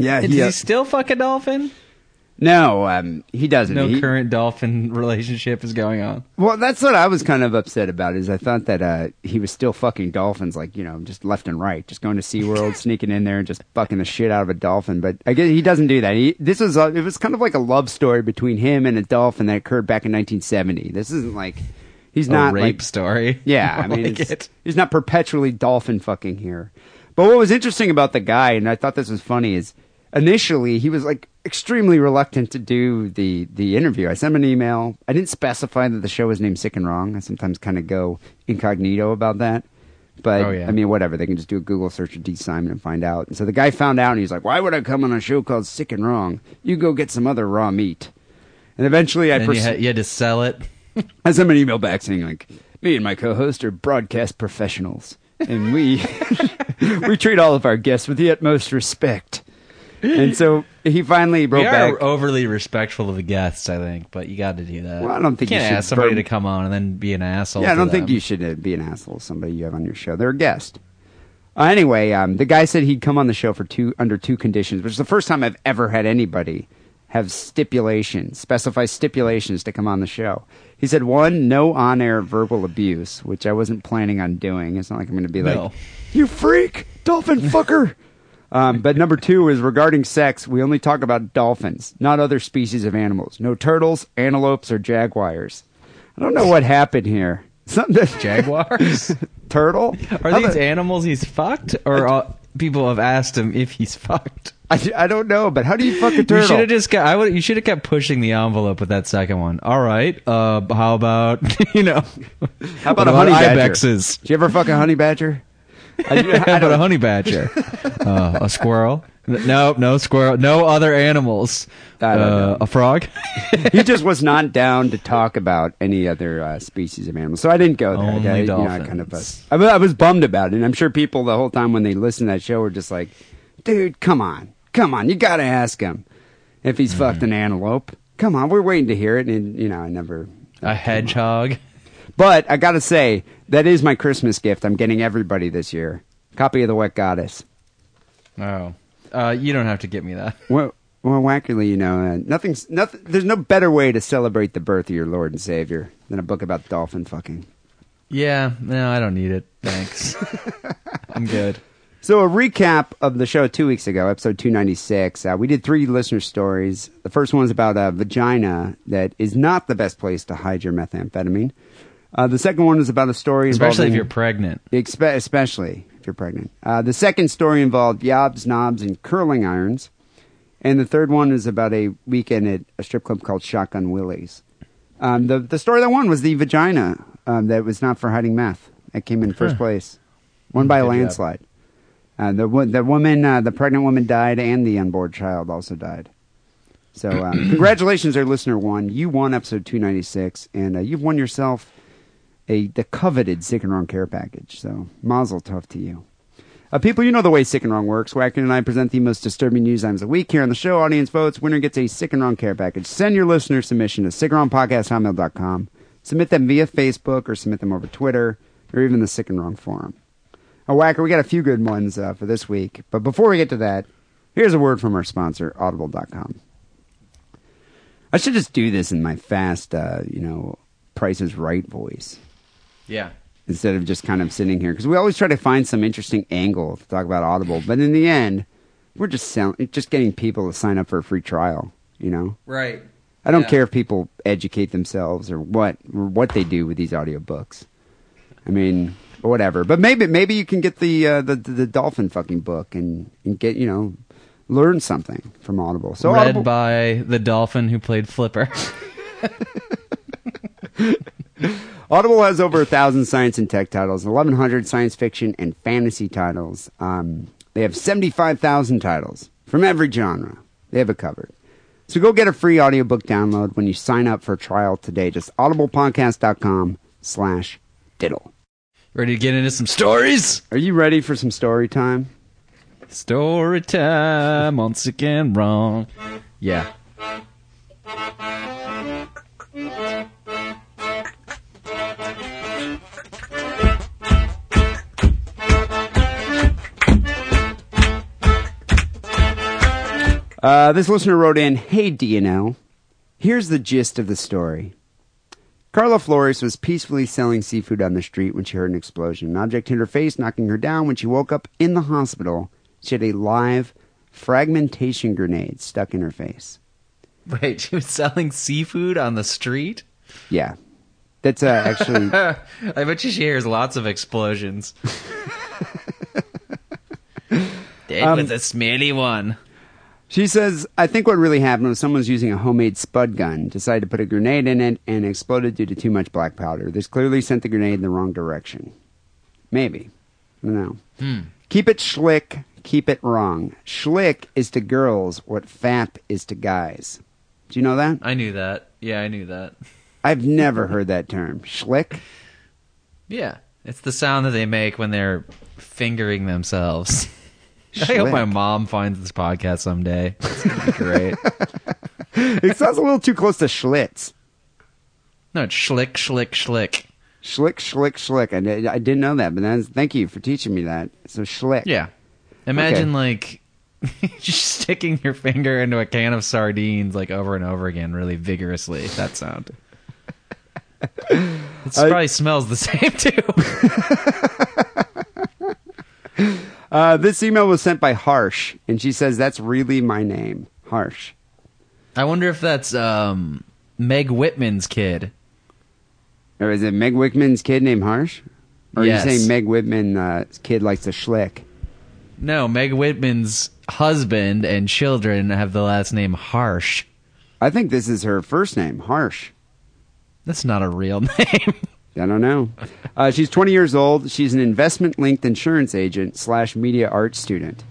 Speaker 3: Yeah,
Speaker 4: Does he still fuck a dolphin?
Speaker 3: No, um, he doesn't.
Speaker 4: No
Speaker 3: He-
Speaker 4: current dolphin <laughs> relationship is going on.
Speaker 3: Well, that's what I was kind of upset about. Is I thought that uh, he was still fucking dolphins, like you know, just left and right, just going to SeaWorld, <laughs> sneaking in there, and just fucking the shit out of a dolphin. But I guess he doesn't do that. He, this was uh, it was kind of like a love story between him and a dolphin that occurred back in 1970. This isn't like he's not
Speaker 4: a rape
Speaker 3: like
Speaker 4: story. <laughs>
Speaker 3: yeah, I mean,
Speaker 4: like it.
Speaker 3: he's not perpetually dolphin fucking here. But what was interesting about the guy, and I thought this was funny, is initially he was like extremely reluctant to do the the interview. I sent him an email. I didn't specify that the show was named Sick and Wrong. I sometimes kind of go incognito about that. But
Speaker 4: Oh, yeah.
Speaker 3: I mean, whatever. They can just do a Google search of D. Simon and find out. And so the guy found out, and he's like, "Why would I come on a show called Sick and Wrong? You go get some other raw meat." And eventually, I pers-
Speaker 4: you, had, you had to sell it. <laughs>
Speaker 3: I sent him an email back saying like, "Me and my co-host are broadcast professionals, and we <laughs> we treat all of our guests with the utmost respect." And so he finally wrote
Speaker 4: We are
Speaker 3: back.
Speaker 4: overly respectful of the guests, I think, but you got to do that.
Speaker 3: Well, I don't think
Speaker 4: you
Speaker 3: you
Speaker 4: can't
Speaker 3: should
Speaker 4: ask somebody to come on and then be an asshole.
Speaker 3: yeah, I don't think you should uh, be an asshole to somebody you have on your show. They're a guest. Uh, anyway, um, the guy said he'd come on the show for two under two conditions, which is the first time I've ever had anybody have stipulations, specify stipulations to come on the show. He said one, no on-air verbal abuse, which I wasn't planning on doing. It's not like I'm going to be
Speaker 4: No.
Speaker 3: like, "You freak, dolphin fucker." Um, but number two is regarding sex. We only talk about dolphins, not other species of animals. No turtles, antelopes, or jaguars. I don't know what happened here. <laughs> Something
Speaker 4: Jaguars? <laughs>
Speaker 3: turtle.
Speaker 4: Are
Speaker 3: How
Speaker 4: these
Speaker 3: about-
Speaker 4: animals he's fucked, or uh, people have asked him if he's fucked?
Speaker 3: I, I don't know, but how do you fuck a turtle?
Speaker 4: You should have just got. I would. You should have kept pushing the envelope with that second one. All right. Uh, how about <laughs> you know?
Speaker 3: How about
Speaker 4: what
Speaker 3: a honey badger?
Speaker 4: ibexes?
Speaker 3: Did you ever fuck a honey badger? I, <laughs> I
Speaker 4: How about a honey badger? uh, a squirrel? No, no squirrel. No other animals.
Speaker 3: I
Speaker 4: uh. A frog? <laughs>
Speaker 3: he just was not down to talk about any other uh, species of animals, so I didn't go there.
Speaker 4: Only
Speaker 3: I, you know, I kind of, uh, I, was- I was bummed about it, and I'm sure people the whole time when they listened to that show were just like, "Dude, come on, come on, you got to ask him if he's
Speaker 4: Mm-hmm.
Speaker 3: fucked an antelope. Come on, we're waiting to hear it." And you know, I never.
Speaker 4: a hedgehog?
Speaker 3: But I got to say, that is my Christmas gift. I'm getting everybody this year. Copy of the Wet Goddess.
Speaker 4: Oh, uh, you don't have to get me that. <laughs>
Speaker 3: Well, well, wackerly, you know, uh, nothing's nothing. There's no better way to celebrate the birth of your Lord and Savior than a book about dolphin fucking.
Speaker 4: Yeah, no, I don't need it. Thanks. <laughs> I'm good.
Speaker 3: So, a recap of the show two weeks ago, episode 296. Uh, we did three listener stories. The first one was about a vagina that is not the best place to hide your methamphetamine. Uh, the second one is about a story
Speaker 4: Especially if you're pregnant.
Speaker 3: Expe- especially if you're pregnant. Uh, the second story involved yobs, knobs, and curling irons. And the third one is about a weekend at a strip club called Shotgun Willie's. Um, the, the story that won was the vagina um, that was not for hiding meth. That came in first
Speaker 4: Huh.
Speaker 3: place. Won by a landslide. Uh, the, the woman, uh, the pregnant woman died, and the unborn child also died. So, um, <clears throat> congratulations, our listener one. You won episode 296, and uh, you've won yourself a the coveted Sick and Wrong care package. So, mazel tov to you. Uh, people, you know the way Sick and Wrong works. Whacker and I present the most disturbing news items the week here on the show. Audience votes. Winner gets a Sick and Wrong care package. Send your listener submission to sickandwrongpodcast.com. Submit them via Facebook or submit them over Twitter or even the Sick and Wrong forum. Oh, Whacker, we got a few good ones uh, for this week. But before we get to that, here's a word from our sponsor, Audible.com. I should just do this in my fast, uh, you know, Price is Right voice
Speaker 4: Yeah.
Speaker 3: instead of just kind of sitting here because we always try to find some interesting angle to talk about Audible. But in the end, we're just sell- just getting people to sign up for a free trial. You know,
Speaker 4: Right.
Speaker 3: I don't
Speaker 4: Yeah.
Speaker 3: care if people educate themselves or what or what they do with these audiobooks. I mean, whatever. But maybe maybe you can get the uh, the, the dolphin fucking book and, and get you know learn something from Audible. So
Speaker 4: Read
Speaker 3: Audible,
Speaker 4: by the dolphin who played Flipper. <laughs> <laughs> <laughs>
Speaker 3: Audible has over a thousand science and tech titles, eleven hundred science fiction and fantasy titles. Um, they have seventy-five thousand titles from every genre. They have it covered. So go get a free audiobook download when you sign up for a trial today. Just audiblepodcast.com slash diddle.
Speaker 4: Ready to get into some stories?
Speaker 3: Are you ready for some story time?
Speaker 4: Story time once again Wrong. Yeah.
Speaker 3: Uh, this listener wrote in, Hey DNL, here's the gist of the story. Carla Flores was peacefully selling seafood on the street when she heard an explosion. An object hit her face, knocking her down. When she woke up in the hospital, she had a live fragmentation grenade stuck in her face.
Speaker 4: Wait, she was selling seafood on the street?
Speaker 3: Yeah. That's uh, actually. <laughs>
Speaker 4: I bet you she hears lots of explosions. <laughs> That
Speaker 3: Um,
Speaker 4: was a smelly one.
Speaker 3: She says, I think what really happened was someone was using a homemade spud gun, decided to put a grenade in it, and exploded due to too much black powder. This clearly sent the grenade in the wrong direction. Maybe. I don't know.
Speaker 4: Hmm.
Speaker 3: Keep it schlick, keep it wrong. Schlick is to girls what fap is to guys. Do you know that?
Speaker 4: I knew that. Yeah, I knew that.
Speaker 3: I've never heard that term. Schlick?
Speaker 4: Yeah. It's the sound that they make when they're fingering themselves. <laughs> I hope my mom finds this podcast someday. It's gonna be great. <laughs>
Speaker 3: It sounds a little too close to Schlitz.
Speaker 4: No, it's schlick, schlick, schlick.
Speaker 3: Schlick, schlick, schlick. I, did, I didn't know that, but that's, thank you for teaching me that. So schlick.
Speaker 4: Yeah. Imagine like <laughs> just sticking your finger into a can of sardines like over and over again, really vigorously. That sound. <laughs> It probably smells the <laughs> same too. <laughs>
Speaker 3: Uh, this email was sent by Harsh, and she says that's really my name, Harsh.
Speaker 4: I wonder if that's um, Meg Whitman's kid.
Speaker 3: Or is it Meg Whitman's kid named Harsh? Or
Speaker 4: Yes.
Speaker 3: are you saying Meg Whitman's uh, kid likes to schlick?
Speaker 4: No, Meg Whitman's husband and children have the last name Harsh.
Speaker 3: I think this is her first name, Harsh.
Speaker 4: That's not a real <laughs> name.
Speaker 3: I don't know. Uh, she's 20 years old. She's an investment-linked insurance agent slash media arts student.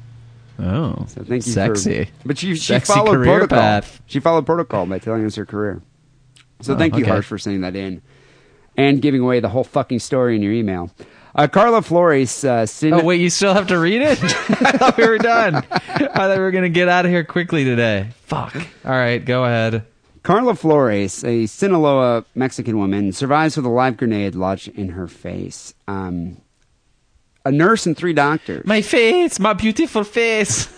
Speaker 4: oh,
Speaker 3: So thank you
Speaker 4: sexy.
Speaker 3: For, but she, she
Speaker 4: Sexy
Speaker 3: followed protocol.
Speaker 4: path.
Speaker 3: She followed protocol by telling us her career. So
Speaker 4: Oh,
Speaker 3: thank you,
Speaker 4: okay.
Speaker 3: Harsh, for sending that in and giving away the whole fucking story in your email. Uh, Carla Flores, uh, Sin-
Speaker 4: Oh wait, you still have to read it? <laughs> <laughs> I thought we were done. I thought we were gonna get out of here quickly today. Fuck. All right, go ahead.
Speaker 3: Carla Flores, a Sinaloa Mexican woman, survives with a live grenade lodged in her face. Um, a nurse and three doctors.
Speaker 4: My face, my beautiful face.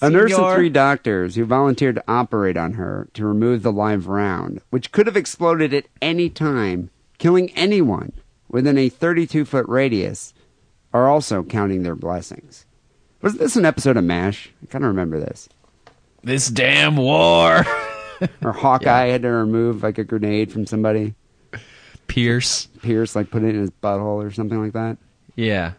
Speaker 3: A nurse and three doctors who volunteered to operate on her to remove the live round, which could have exploded at any time, killing anyone within a 32 foot radius, are also counting their blessings. Was this an episode of MASH? I kind of remember this.
Speaker 4: This damn war. <laughs> <laughs>
Speaker 3: Or Hawkeye had to remove like a grenade from somebody.
Speaker 4: Pierce.
Speaker 3: Pierce like put it in his butthole or something like that.
Speaker 4: Yeah.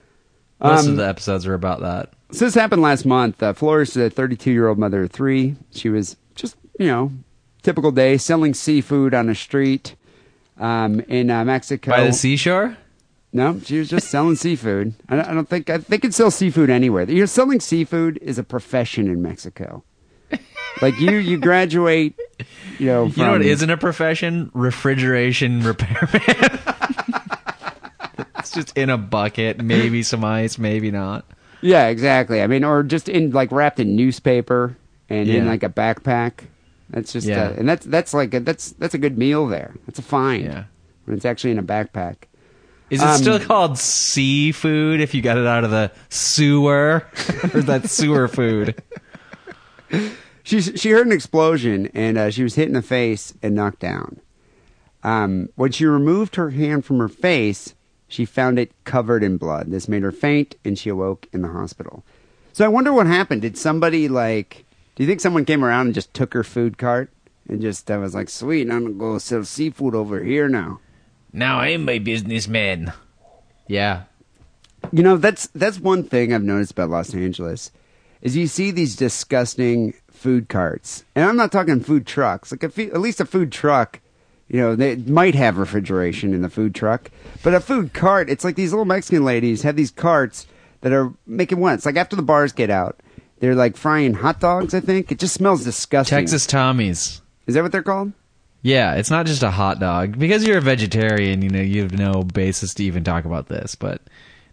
Speaker 4: Most
Speaker 3: Um,
Speaker 4: of the episodes are about that.
Speaker 3: So this happened last month. Uh, Flores is a 32 year old mother of three. She was just, you know, typical day selling seafood on a street um, in uh, Mexico.
Speaker 4: By the seashore?
Speaker 3: No, she was just selling seafood. I don't, I don't think I, they can sell seafood anywhere. You know, selling seafood is a profession in Mexico. Like you, you graduate. You know,
Speaker 4: You know what
Speaker 3: from-
Speaker 4: isn't a profession? Refrigeration repairman. <laughs> it's just in a bucket, maybe some ice, maybe not.
Speaker 3: Yeah, exactly. I mean, or just in like wrapped in newspaper and in like a backpack. That's just,
Speaker 4: Yeah.
Speaker 3: uh, and that's that's like a, that's that's a good meal there. That's a find
Speaker 4: Yeah.
Speaker 3: when it's actually in a backpack.
Speaker 4: Is it
Speaker 3: Um,
Speaker 4: still called seafood if you got it out of the sewer? <laughs> or is that sewer food? <laughs>
Speaker 3: She she heard an explosion and uh, she was hit in the face and knocked down. Um, when she removed her hand from her face, she found it covered in blood. This made her faint, and she awoke in the hospital. So I wonder what happened. Did somebody like? Do you think someone came around and just took her food cart and just I was like, "Sweet, I'm gonna go sell seafood over here now."
Speaker 4: Now I'm a businessman. Yeah.
Speaker 3: You know, that's that's one thing I've noticed about Los Angeles is you see these disgusting food carts, and I'm not talking food trucks. Like at least a food truck, you know, they might have refrigeration in the food truck, but a food cart, it's like these little Mexican ladies have these carts that are making what? It's like after the bars get out, they're like frying hot dogs. I think it just smells disgusting.
Speaker 4: Texas Tommies.
Speaker 3: is that what they're called?
Speaker 4: Yeah, it's not just a hot dog. Because you're a vegetarian, you know, you have no basis to even talk about this, but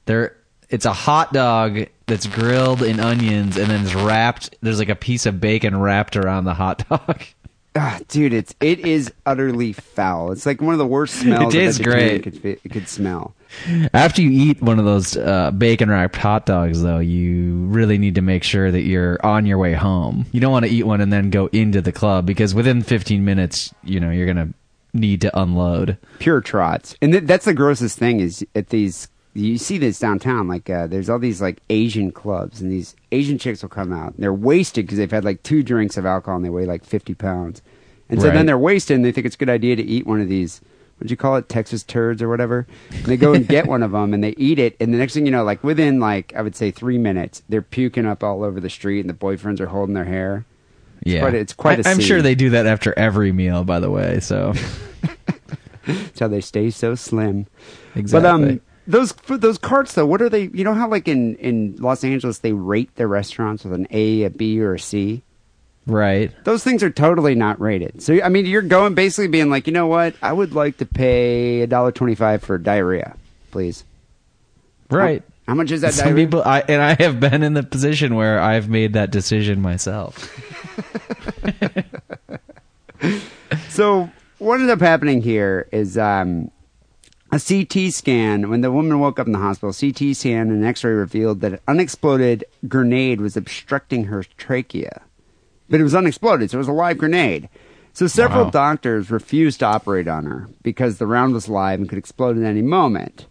Speaker 4: there it's a hot dog that's grilled in onions and then it's wrapped there's like a piece of bacon wrapped around the hot dog. <laughs>
Speaker 3: Ah, dude, it's it is utterly foul. It's like one of the worst smells.
Speaker 4: It tastes great.
Speaker 3: Could, it could smell.
Speaker 4: After you eat one of those uh, bacon wrapped hot dogs, though, you really need to make sure that you're on your way home. You don't want to eat one and then go into the club because within 15 minutes, you know, you're gonna need to unload.
Speaker 3: pure trots. And th- that's the grossest thing is at these. You see this downtown, like uh, there's all these like Asian clubs, and these Asian chicks will come out. And they're wasted because they've had like two drinks of alcohol and they weigh like 50 pounds. And so
Speaker 4: Right.
Speaker 3: then they're wasted, and they think it's a good idea to eat one of these. What'd you call it? Texas turds or whatever. And they go and get one of them, and they eat it. And the next thing you know, like within like I would say three minutes, they're puking up all over the street, and the boyfriends are holding their hair.
Speaker 4: Yeah,
Speaker 3: quite a- it's quite
Speaker 4: I'm sure they do that after every meal, by the way. So <laughs>
Speaker 3: That's how they stay so slim.
Speaker 4: exactly.
Speaker 3: But um, those those carts though, what are they? You know how like in in Los Angeles they rate their restaurants with an A, a B, or a C.
Speaker 4: right.
Speaker 3: Those things are totally not rated. So I mean, you're going basically being like, you know what? I would like to pay a dollar twenty five for diarrhea, please.
Speaker 4: Right.
Speaker 3: How, how much is that
Speaker 4: Some
Speaker 3: diarrhea?
Speaker 4: people, I, and I have been in the position where I've made that decision myself. <laughs> <laughs>
Speaker 3: So what ended up happening here is um, a CT scan. When the woman woke up in the hospital, CT scan and X-ray revealed that an unexploded grenade was obstructing her trachea, but it was unexploded, so it was a live grenade. So several
Speaker 4: Wow.
Speaker 3: doctors refused to operate on her because the round was live and could explode at any moment.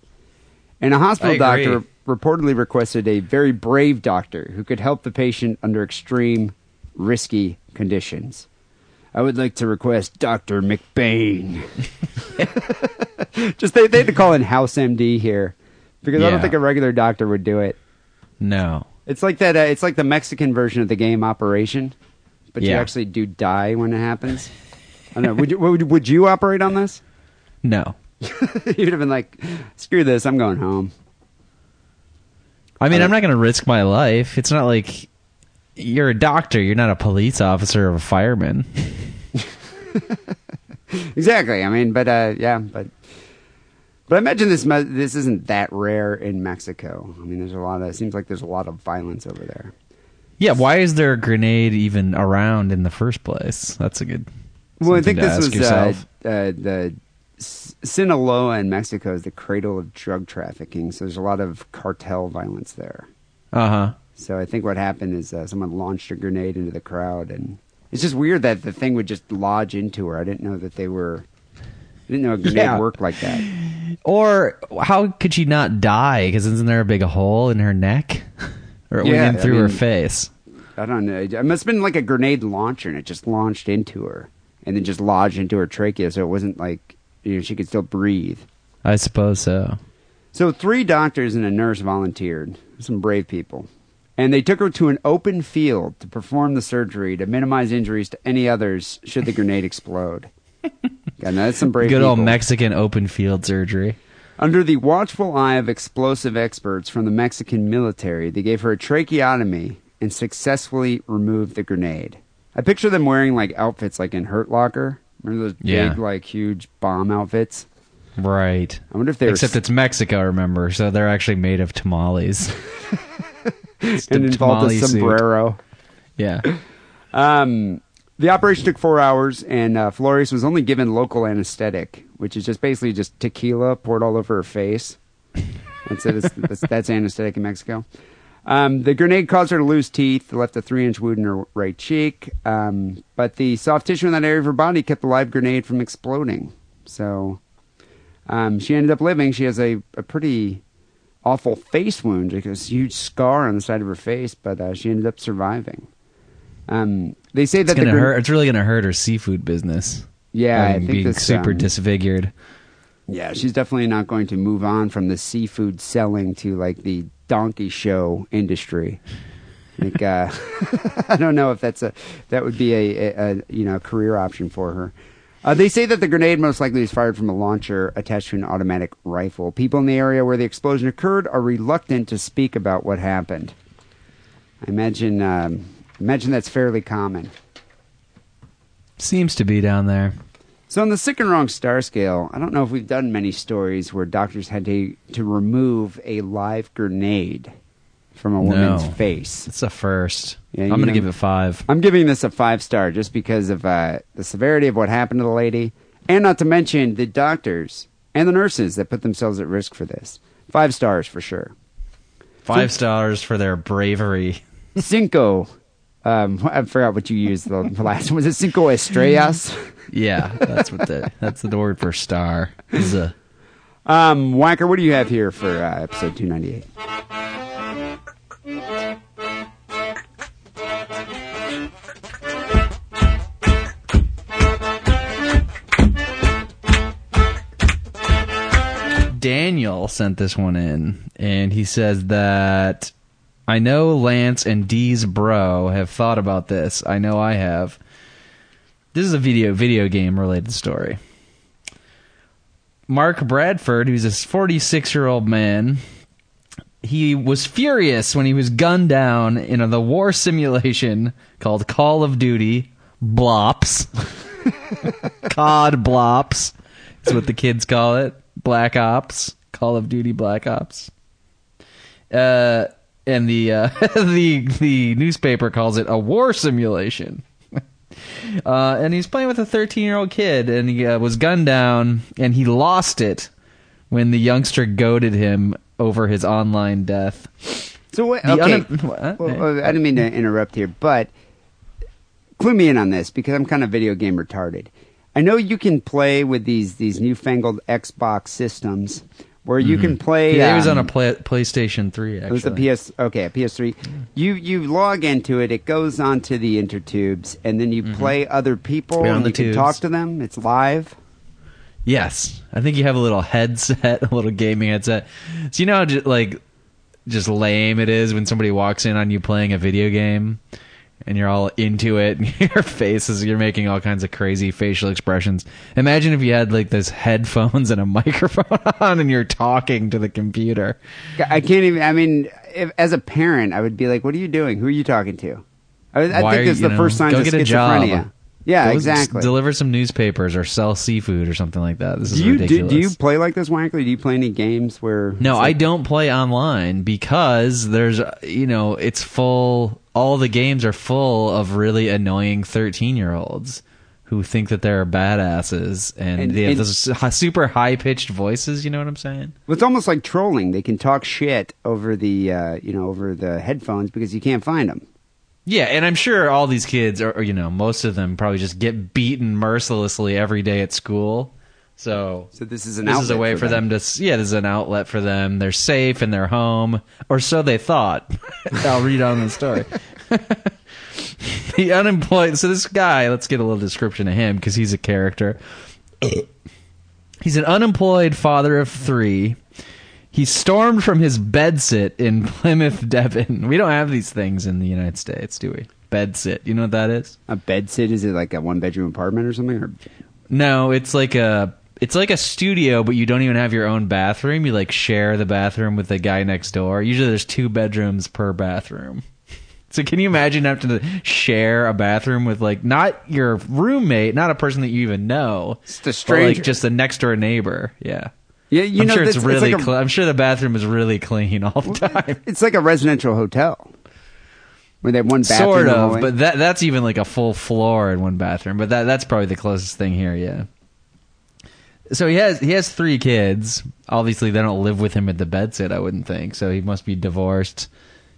Speaker 3: And a hospital doctor reportedly requested a very brave doctor who could help the patient under extreme, risky conditions. I would like to request Dr. McBain. <laughs> Just they, they had to call in House MD here because I don't think a regular doctor would do it.
Speaker 4: No.
Speaker 3: It's like that. Uh, it's like the Mexican version of the game Operation, but you
Speaker 4: Yeah.
Speaker 3: actually do die when it happens. I don't know. Would you, would, would you operate on this?
Speaker 4: No. <laughs>
Speaker 3: You'd have been like, "Screw this! I'm going home."
Speaker 4: I mean, I'm not going to risk my life. It's not like you're a doctor. You're not a police officer or a fireman. <laughs> <laughs>
Speaker 3: Exactly. I mean, but uh, yeah, but but I imagine this this isn't that rare in Mexico. I mean, there's a lot of. It seems like there's a lot of violence over there.
Speaker 4: Yeah, why is there a grenade even around in the first place? That's a good.
Speaker 3: Well, I think this was uh, uh, the Sinaloa in Mexico is the cradle of drug trafficking. So there's a lot of cartel violence there.
Speaker 4: Uh huh.
Speaker 3: So I think what happened is uh, someone launched a grenade into the crowd, and it's just weird that the thing would just lodge into her. I didn't know that they were. I didn't know a grenade
Speaker 4: Yeah.
Speaker 3: worked like that.
Speaker 4: Or how could she not die? Because isn't there a big hole in her neck, <laughs> or it
Speaker 3: Yeah,
Speaker 4: went in
Speaker 3: I
Speaker 4: through her face?
Speaker 3: I don't know. It must have been like a grenade launcher, and it just launched into her, and then just lodged into her trachea, so it wasn't like you know she could still breathe.
Speaker 4: I suppose so.
Speaker 3: So three doctors and a nurse volunteered, some brave people, and they took her to an open field to perform the surgery to minimize injuries to any others should the grenade explode. <laughs> God, that's some brave
Speaker 4: Good old
Speaker 3: people.
Speaker 4: Mexican open field surgery.
Speaker 3: Under the watchful eye of explosive experts from the Mexican military, they gave her a tracheotomy and successfully removed the grenade. I picture them wearing like outfits like in Hurt Locker. Remember those
Speaker 4: Yeah.
Speaker 3: big, like huge bomb outfits?
Speaker 4: Right.
Speaker 3: I wonder if they were
Speaker 4: Except it's Mexico, remember? So they're actually made of tamales. <laughs> <laughs>
Speaker 3: And involved a
Speaker 4: tamale suit.
Speaker 3: sombrero.
Speaker 4: Yeah.
Speaker 3: Um, the operation took four hours, and uh, Flores was only given local anesthetic, which is just basically just tequila poured all over her face. That's it. It's, that's, that's anesthetic in Mexico. Um, the grenade caused her to lose teeth, left a three-inch wound in her right cheek. Um, but the soft tissue in that area of her body kept the live grenade from exploding. So um, she ended up living. She has a, a pretty awful face wound, like a huge scar on the side of her face, but uh, she ended up surviving. Um, they say
Speaker 4: It's
Speaker 3: that the
Speaker 4: gonna
Speaker 3: gren-
Speaker 4: hurt. It's really gonna hurt her seafood business.
Speaker 3: Yeah, I think
Speaker 4: being
Speaker 3: this,
Speaker 4: super
Speaker 3: um,
Speaker 4: disfigured.
Speaker 3: Yeah, she's definitely not going to move on from the seafood selling to like the donkey show industry. Like, uh, <laughs> I don't know if that's a that would be a, a, a you know career option for her. Uh, they say that the grenade most likely was fired from a launcher attached to an automatic rifle. People in the area where the explosion occurred are reluctant to speak about what happened. I imagine um, imagine that's fairly common.
Speaker 4: Seems to be down there.
Speaker 3: So on the sick and wrong star scale, I don't know if we've done many stories where doctors had to to remove a live grenade from a woman's
Speaker 4: No.
Speaker 3: face.
Speaker 4: It's a first.
Speaker 3: Yeah,
Speaker 4: I'm
Speaker 3: you
Speaker 4: gonna
Speaker 3: know-
Speaker 4: give it five.
Speaker 3: I'm giving this a five star just because of uh, the severity of what happened to the lady, and not to mention the doctors and the nurses that put themselves at risk for this. Five stars for sure.
Speaker 4: Five stars for their bravery.
Speaker 3: Cinco. Um, <laughs> I forgot what you used the the last one. Was it cinco estrellas? <laughs>
Speaker 4: Yeah, that's what the that's the word for star. Is a
Speaker 3: Um, Whacker, what do you have here for uh, episode 298?
Speaker 4: Daniel sent this one in, and he says that I know Lance and Dee's bro have thought about this. I know I have. This is a video video game related story. Mark Bradford, who's a 46 year old man, he was furious when he was gunned down in a the war simulation called Call of Duty Blops. <laughs> COD Blops is what the kids call it. Black Ops, Call of Duty Black Ops. Uh, and the uh, <laughs> the the newspaper calls it a war simulation. <laughs> Uh, and he's playing with a 13 year old kid, and he uh, was gunned down, and he lost it when the youngster goaded him over his online death.
Speaker 3: So what?
Speaker 4: The
Speaker 3: Okay.
Speaker 4: un-
Speaker 3: well, I didn't mean to interrupt here, but clue me in on this because I'm kind of video game retarded. I know you can play with these these newfangled Xbox systems where you can play.
Speaker 4: Mm-hmm. Yeah, he was on a
Speaker 3: um,
Speaker 4: play- PlayStation 3, actually.
Speaker 3: It was the PS. Okay, a PS3. You you log into it. It goes onto the intertubes, and then you play other people,
Speaker 4: on
Speaker 3: and
Speaker 4: the
Speaker 3: you can talk to them. It's live.
Speaker 4: Yes, I think you have a little headset, <laughs> a little gaming headset. So you know how ju- like just lame it is when somebody walks in on you playing a video game, and you're all into it, and <laughs> your face is you're making all kinds of crazy facial expressions. Imagine if you had like this headphones and a <laughs> microphone on, and you're talking to the computer.
Speaker 3: I can't even. I mean, if, as a parent, I would be like, "What are you doing? Who are you talking to?" I, I think is
Speaker 4: you
Speaker 3: the
Speaker 4: know,
Speaker 3: first sign of
Speaker 4: get a job.
Speaker 3: schizophrenia. Yeah,
Speaker 4: Go
Speaker 3: exactly.
Speaker 4: s- Deliver some newspapers or sell seafood or something like that. This is
Speaker 3: do you do,
Speaker 4: ridiculous.
Speaker 3: do you play like this, Wankley? Do you play any games where?
Speaker 4: No,
Speaker 3: it's
Speaker 4: I don't play online because there's, you know, it's full. All the games are full of really annoying thirteen-year-olds who think that they're badasses and,
Speaker 3: And-
Speaker 4: they have
Speaker 3: and-
Speaker 4: those super high-pitched voices. You know what I'm saying?
Speaker 3: Well, it's almost like trolling. They can talk shit over the, uh, you know, over the headphones because you can't find them.
Speaker 4: Yeah, and I'm sure all these kids, or you know, most of them probably just get beaten mercilessly every day at school. So
Speaker 3: So this is an
Speaker 4: this is a way
Speaker 3: for
Speaker 4: for them. to yeah this is an outlet for them. They're safe in their home or so they thought. <laughs> I'll read on the story. <laughs> The unemployed so this guy let's get a little description of him because he's a character. <coughs> He's an unemployed father of three he stormed from his bedsit in <laughs> plymouth devon we don't have these things in the united states do we bedsit you know what that is
Speaker 3: A bed sit? Is it like a one bedroom apartment or something? Or
Speaker 4: No, it's like a it's like a studio, but you don't even have your own bathroom. You like share the bathroom with the guy next door. Usually, there's two bedrooms per bathroom. <laughs> So can you imagine having to share a bathroom with like not your roommate, not a person that you even know,
Speaker 3: Just a stranger.
Speaker 4: like just a next door neighbor? Yeah,
Speaker 3: yeah, you
Speaker 4: I'm
Speaker 3: know,
Speaker 4: sure it's really.
Speaker 3: like a-
Speaker 4: cle- I'm sure the bathroom is really clean all the time.
Speaker 3: It's like a residential hotel where they have one bathroom.
Speaker 4: sort of, but that that's even like a full floor in one bathroom. But that that's probably the closest thing here. Yeah. So he has he has three kids. Obviously, they don't live with him at the bedsit. I wouldn't think. So he must be divorced,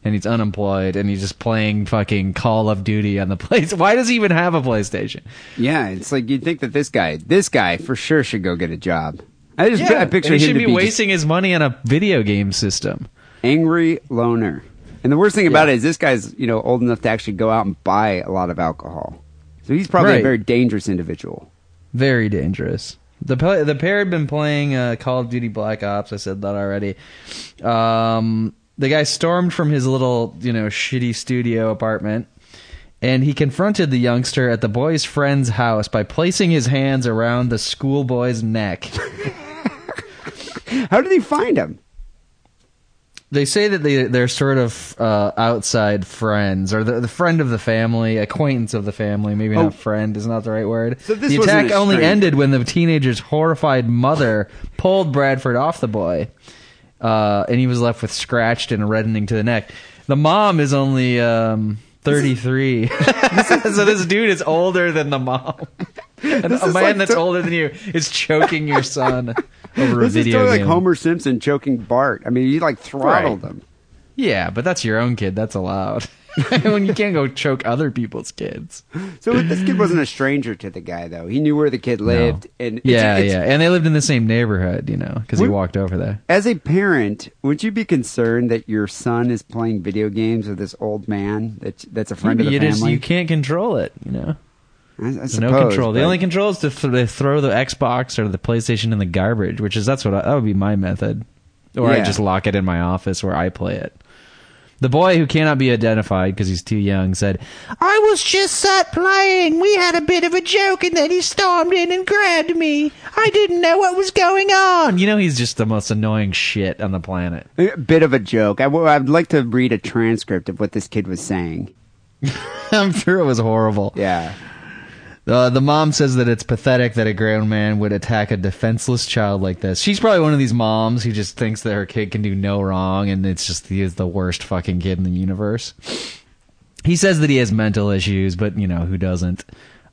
Speaker 4: and he's unemployed, and he's just playing fucking Call of Duty on the <laughs> place. Why does he even have a PlayStation?
Speaker 3: yeah, it's like you'd think that this guy, this guy for sure should go get a job. I just I picture
Speaker 4: he
Speaker 3: him
Speaker 4: should be
Speaker 3: be
Speaker 4: wasting his money on a video game system.
Speaker 3: angry loner. And the worst thing about
Speaker 4: Yeah.
Speaker 3: it is this guy's you know old enough to actually go out and buy a lot of alcohol. So he's probably a very dangerous individual.
Speaker 4: Very dangerous. The pa- the pair had been playing uh, Call of Duty Black Ops. I said that already. Um, the guy stormed from his little, you know, shitty studio apartment, and he confronted the youngster at the boy's friend's house by placing his hands around the schoolboy's neck. <laughs> <laughs>
Speaker 3: How did he find him?
Speaker 4: they say that they they're sort of uh, outside friends or the, the friend of the family, acquaintance of the family. Maybe
Speaker 3: Oh.
Speaker 4: not friend is not the right word.
Speaker 3: So this
Speaker 4: the
Speaker 3: wasn't
Speaker 4: attack
Speaker 3: a
Speaker 4: only ended when the teenager's horrified mother pulled Bradford off the boy, uh, and he was left with scratched and reddening to the neck. The mom is only um, thirty three, <laughs> so this dude is older than the mom. <laughs> And a man
Speaker 3: like
Speaker 4: that's older than you is choking your son over a
Speaker 3: This is totally
Speaker 4: game.
Speaker 3: like Homer Simpson choking Bart. I mean, you like throttled
Speaker 4: Right.
Speaker 3: him.
Speaker 4: Yeah, but that's your own kid. That's allowed. <laughs> when you can't go choke other people's kids.
Speaker 3: So this kid wasn't a stranger to the guy, though. He knew where the kid lived, and it's-
Speaker 4: yeah,
Speaker 3: it's-
Speaker 4: yeah, and they lived in the same neighborhood, you know, because he walked over there.
Speaker 3: As a parent, would you be concerned that your son is playing video games with this old man that that's a friend of the
Speaker 4: you just you can't control it, you know.
Speaker 3: I, I suppose,
Speaker 4: no control. The only control is to th- throw the Xbox or the PlayStation in the garbage, which is that's what I, that would be my method. Or I just lock it in my office where I play it. The boy who cannot be identified because he's too young said, "I was just sat playing. We had a bit of a joke, and then he stormed in and grabbed me. I didn't know what was going on." You know, he's just the most annoying shit on the planet.
Speaker 3: A bit of a joke. I, w- I'd like to read a transcript of what this kid was saying. <laughs>
Speaker 4: I'm sure it was horrible.
Speaker 3: Yeah.
Speaker 4: Uh, the mom says that it's pathetic that a grown man would attack a defenseless child like this. She's probably one of these moms who just thinks that her kid can do no wrong, and it's just he is the worst fucking kid in the universe. He says that he has mental issues, but you know who doesn't.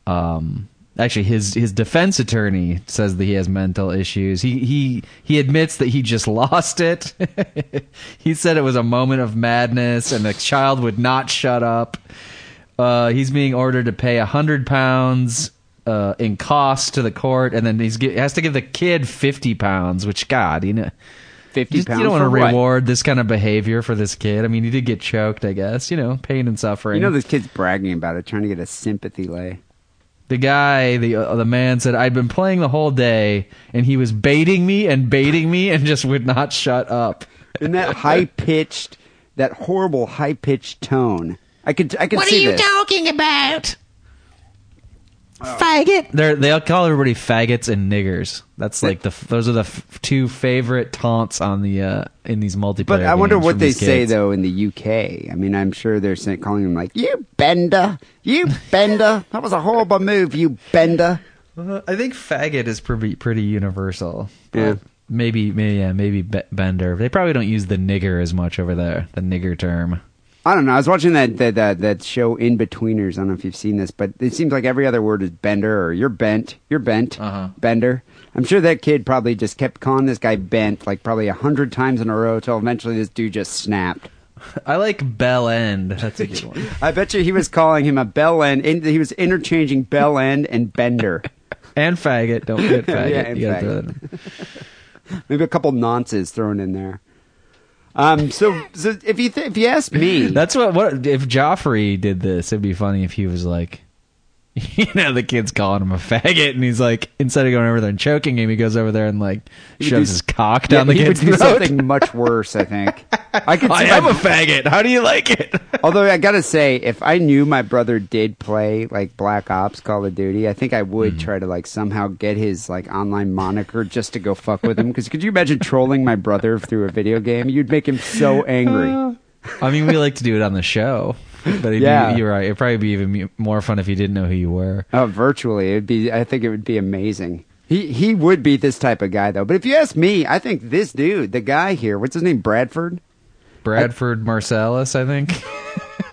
Speaker 4: Um, actually, his his defense attorney says that he has mental issues. He he he admits that he just <laughs> lost it. <laughs> he said it was a moment of madness, and the child would not shut up. Uh, he's being ordered to pay a hundred pounds uh, in costs to the court, and then he's gi- has to give the kid fifty pounds. Which God, you know,
Speaker 3: 50
Speaker 4: you,
Speaker 3: pounds
Speaker 4: you don't want to
Speaker 3: for what?
Speaker 4: reward this kind of behavior for this kid. I mean, he did get choked, I guess. You know, pain and suffering.
Speaker 3: You know, this kid's bragging about it, trying to get a sympathy lay.
Speaker 4: The guy, the uh, the man said, I'd been playing the whole day, and he was baiting me and baiting me, and just would not shut up.
Speaker 3: In that high pitched, that horrible high pitched tone. I could, I could
Speaker 4: What are you
Speaker 3: this.
Speaker 4: talking about? Faggot. They're they call everybody faggots and niggers. That's like the those are the f- two favorite taunts on the uh in these multiplayer.
Speaker 3: But I wonder what they say
Speaker 4: kids.
Speaker 3: though in the UK. I mean, I'm sure they're saying, calling them like "you bender, you bender." That was a horrible move, you bender.
Speaker 4: Uh, I think faggot is pretty pretty universal.
Speaker 3: Yeah.
Speaker 4: But Maybe, maybe, yeah, maybe Bender. They probably don't use the nigger as much over there. The nigger term.
Speaker 3: I don't know. I was watching that that that, that show Inbetweeners. I don't know if you've seen this, but it seems like every other word is bender or you're bent, you're bent,
Speaker 4: Uh-huh.
Speaker 3: bender. I'm sure that kid probably just kept calling this guy bent like probably a hundred times in a row till eventually this dude just snapped.
Speaker 4: I like Bell End. That's a good one. <laughs>
Speaker 3: I bet you he was calling him a bell end. He was interchanging bell end and bender. <laughs>
Speaker 4: and faggot. Don't forget <laughs> faggot.
Speaker 3: Yeah, and
Speaker 4: you gotta
Speaker 3: faggot.
Speaker 4: throw that in.
Speaker 3: Maybe a couple nonces thrown in there. Um. So, so if you th- if you ask me,
Speaker 4: That's what. What if Joffrey did this? It'd be funny if he was like, <laughs> you know, the kid's calling him a faggot, and he's like, instead of going over there and choking him, he goes over there and like shoves
Speaker 3: do-
Speaker 4: his cock
Speaker 3: Yeah,
Speaker 4: down the
Speaker 3: he would do
Speaker 4: throat.
Speaker 3: something much worse. I think. <laughs> I could.
Speaker 4: I am
Speaker 3: my-
Speaker 4: a faggot. How do you like it? <laughs>
Speaker 3: Although I gotta say, if I knew my brother did play like Black Ops, Call of Duty, I think I would
Speaker 4: Hmm.
Speaker 3: try to like somehow get his like online moniker just to go fuck with him. Because could you imagine trolling my brother through a video game? You'd make him so angry.
Speaker 4: I mean, we like to do it on the show, <laughs> but
Speaker 3: Yeah.
Speaker 4: be, you're right. It'd probably be even more fun if you didn't know who you were.
Speaker 3: Oh, virtually, it'd be. I think it would be amazing. He he would be this type of guy though. But if you ask me, I think this dude, the guy here, what's his name, Bradford.
Speaker 4: Bradford Marcellus, I think.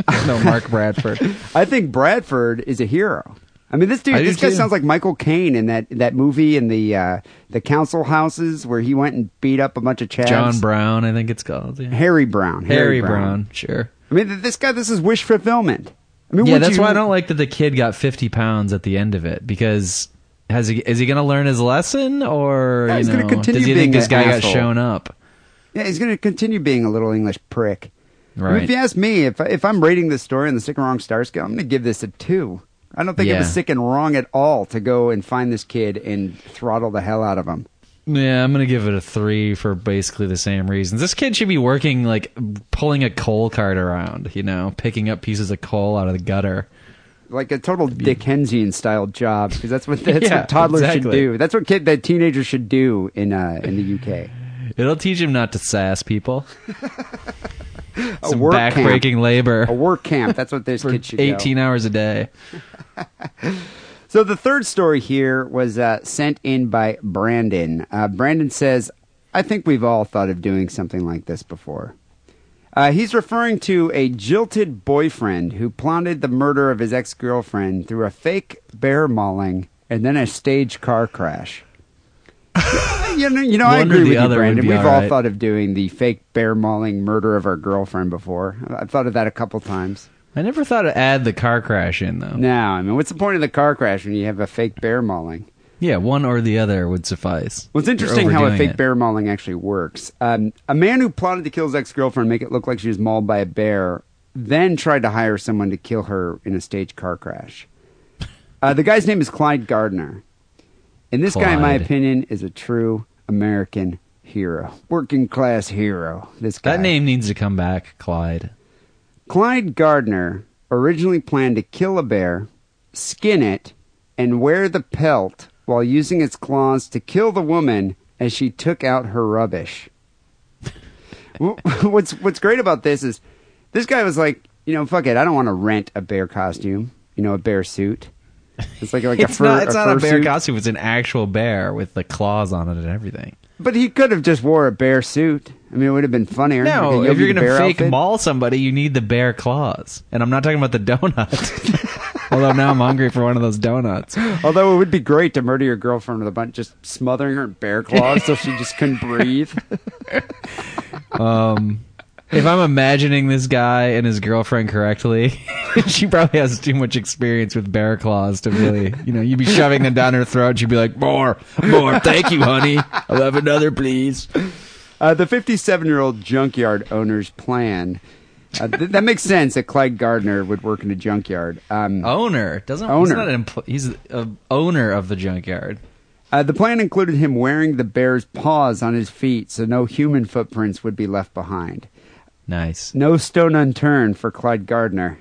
Speaker 4: <laughs> no, Mark Bradford. <laughs>
Speaker 3: I think Bradford is a hero. I mean, this dude, this guy
Speaker 4: too.
Speaker 3: sounds like Michael Caine in that, that movie in the uh, the council houses where he went and beat up a bunch of chavs.
Speaker 4: John Brown, I think it's called. Yeah.
Speaker 3: Harry Brown.
Speaker 4: Harry Brown. sure.
Speaker 3: I mean, this guy, this is wish fulfillment. I mean,
Speaker 4: Yeah, that's
Speaker 3: you-
Speaker 4: why I don't like that the kid got 50 pounds at the end of it because has he is he going to learn his lesson or
Speaker 3: Yeah, he's gonna
Speaker 4: know,
Speaker 3: continue
Speaker 4: does he
Speaker 3: being
Speaker 4: think this guy
Speaker 3: asshole.
Speaker 4: got shown up?
Speaker 3: Yeah, he's going to continue being a little English prick. I mean,
Speaker 4: Right.
Speaker 3: if you ask me, if if I'm rating this story on the sick and wrong star scale, I'm going to give this a two. I don't think it was sick and wrong at all to go and find this kid and throttle the hell out of him.
Speaker 4: Yeah, I'm going to give it a 3 for basically the same reasons. This kid should be working like pulling a coal cart around, you know, picking up pieces of coal out of the gutter.
Speaker 3: like a total Dickensian style job because that's what that's <laughs>
Speaker 4: Yeah,
Speaker 3: what toddlers should do. That's what kid that teenagers should do in uh, in the UK.
Speaker 4: It'll teach him not to sass people. <laughs>
Speaker 3: A
Speaker 4: Some
Speaker 3: work camp.
Speaker 4: backbreaking labor
Speaker 3: A work camp. That's what this <laughs> kid should
Speaker 4: 18
Speaker 3: go.
Speaker 4: hours a day.
Speaker 3: So the third story here was uh, sent in by Brandon. Uh, Brandon says, "I think we've all thought of doing something like this before." Uh, he's referring to a jilted boyfriend who plotted the murder of his ex-girlfriend through a fake bear mauling and then a staged car crash. <laughs> you know, you know I agree with you, Brandon. We've
Speaker 4: all
Speaker 3: all
Speaker 4: right.
Speaker 3: thought of doing the fake bear mauling murder of our girlfriend before. I've thought of that a couple times.
Speaker 4: I never thought to add the car crash in though.
Speaker 3: Now, I mean, what's the point of the car crash when you have a fake bear mauling?
Speaker 4: Yeah, one or the other would suffice.
Speaker 3: Well, it's interesting how a fake
Speaker 4: it.
Speaker 3: bear mauling actually works. Um, a man who plotted to kill his ex-girlfriend make it look like she was mauled by a bear, then tried to hire someone to kill her in a staged car crash. Uh, the guy's name is Clyde Gardner. And this guy, in my opinion, is a true American hero. Working class hero. This guy.
Speaker 4: That name needs to come back, Clyde.
Speaker 3: Clyde Gardner originally planned to kill a bear, skin it, and wear the pelt while using its claws to kill the woman as she took out her rubbish. <laughs> What's what's great about this is this guy was like, you know, fuck it, I don't want to rent a bear costume, you know, a bear suit. It's like like a fur, <laughs>
Speaker 4: not. It's not
Speaker 3: fur
Speaker 4: a bear
Speaker 3: suit.
Speaker 4: costume. It's an actual bear with the claws on it and everything.
Speaker 3: But he could have just wore a bear suit. I mean, it would have been funnier.
Speaker 4: No, if you're gonna
Speaker 3: Bear
Speaker 4: fake
Speaker 3: outfit.
Speaker 4: maul somebody, you need the bear claws. And I'm not talking about the donut. <laughs> Although now I'm hungry for one of those donuts.
Speaker 3: Although it would be great to murder your girlfriend with a bunch, just smothering her in bear claws so she just couldn't breathe. <laughs>
Speaker 4: Um, if I'm imagining this guy and his girlfriend correctly, <laughs> she probably has too much experience with bear claws to really, you know, you'd be shoving them down her throat. She'd be like, "More, more, thank you, honey. I'll have another, please."
Speaker 3: Uh, the 57 year old junkyard owner's plan Uh, th- that makes sense that Clyde Gardner would work in a junkyard. Um,
Speaker 4: Owner doesn't.
Speaker 3: Owner.
Speaker 4: He's, not an empl- he's a owner of the junkyard.
Speaker 3: uh, the plan included him wearing the bear's paws on his feet so no human footprints would be left behind.
Speaker 4: Nice.
Speaker 3: No stone unturned for Clyde Gardner.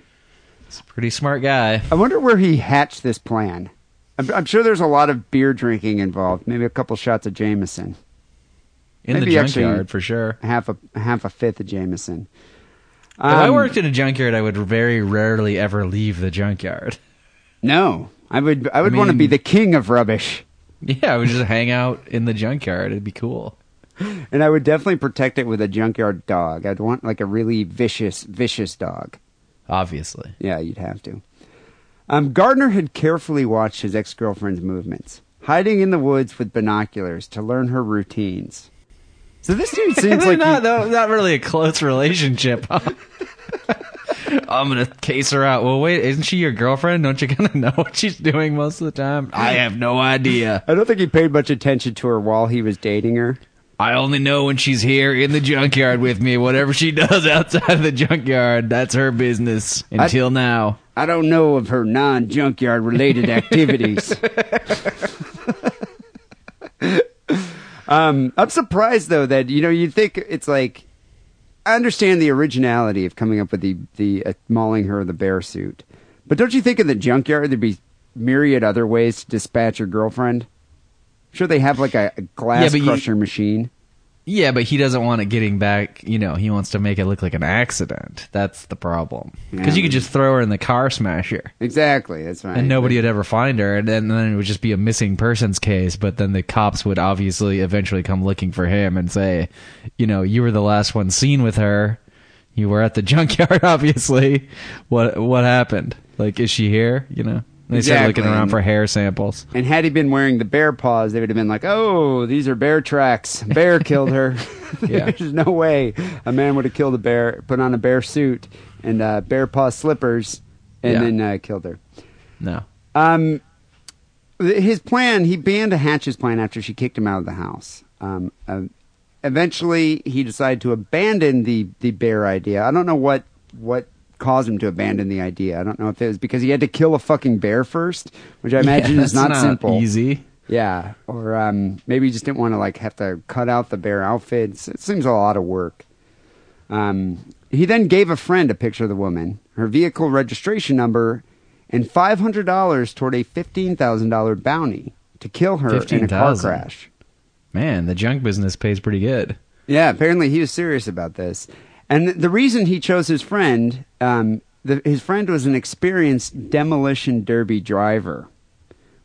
Speaker 4: He's a pretty smart guy.
Speaker 3: I wonder where he hatched this plan. I'm, I'm sure there's a lot of beer drinking involved. Maybe a couple shots of Jameson,
Speaker 4: In
Speaker 3: Maybe
Speaker 4: the junkyard for sure.
Speaker 3: half a half a fifth of Jameson.
Speaker 4: if I
Speaker 3: Um,
Speaker 4: worked in a junkyard, I would very rarely ever leave the junkyard.
Speaker 3: No, I would. I would
Speaker 4: I
Speaker 3: want to be the king of rubbish, <laughs>
Speaker 4: Yeah, I would just hang out in the junkyard. It'd be cool.
Speaker 3: And I would definitely protect it with a junkyard dog. I'd want like a really vicious, vicious dog.
Speaker 4: Obviously.
Speaker 3: Yeah, you'd have to. Um, Gardner had carefully watched his ex girlfriend's movements, hiding in the woods with binoculars to learn her routines. So this dude <laughs> seems like
Speaker 4: not,
Speaker 3: he-
Speaker 4: not really a close relationship. huh? <laughs> I'm gonna case her out. Well, wait, isn't she your girlfriend? Don't you kind of know what she's doing most of the time? I have no idea.
Speaker 3: I don't think he paid much attention to her while he was dating her.
Speaker 4: I only know when she's here in the junkyard with me. Whatever she <laughs> does outside of the junkyard, that's her business. Until now.
Speaker 3: I don't know of her non junkyard related <laughs> activities. um, I'm surprised though that you know you'd think it's like I understand the originality of coming up with the the uh, mauling her the bear suit, but don't you think in the junkyard there'd be myriad other ways to dispatch your girlfriend? Sure, they have like a, a glass
Speaker 4: Yeah, but you-
Speaker 3: crusher machine.
Speaker 4: Yeah, but he doesn't want it getting back. You know, he wants to make it look like an accident. That's the problem. Because
Speaker 3: Yeah.
Speaker 4: you could just throw her in the car smasher.
Speaker 3: Exactly, that's right.
Speaker 4: and nobody would ever find her, and then, then it would just be a missing persons case. But then the cops would obviously eventually come looking for him and say, you know, you were the last one seen with her. You were at the <laughs> junkyard, obviously. What what happened? Like, is she here? You know, And they started looking around for hair samples.
Speaker 3: And had he been wearing the bear paws, they would have been like, "Oh, these are bear tracks. Bear <laughs> killed her." <laughs>
Speaker 4: Yeah. <laughs>
Speaker 3: There's no way a man would have killed a bear, put on a bear suit and uh, bear paw slippers, and
Speaker 4: Yeah.
Speaker 3: then uh, killed her.
Speaker 4: No,
Speaker 3: Um, th- his plan. He banned to hatch plan after she kicked him out of the house. Um, uh, eventually, he decided to abandon the the bear idea. I don't know what what caused him to abandon the idea. I don't know if it was because he had to kill a fucking bear first, which I imagine <laughs>
Speaker 4: Yeah,
Speaker 3: is
Speaker 4: that's
Speaker 3: not, simple.
Speaker 4: Easy.
Speaker 3: Yeah, or um, maybe he just didn't want to like have to cut out the bear outfits. It seems a lot of work. Um, he then gave a friend a picture of the woman, her vehicle registration number, and five hundred dollars toward a fifteen thousand dollar bounty to kill her in a car
Speaker 4: 15,000?
Speaker 3: crash.
Speaker 4: Man, the junk business pays pretty good.
Speaker 3: Yeah, apparently he was serious about this. And the reason he chose his friend, um, the, his friend was an experienced demolition derby driver,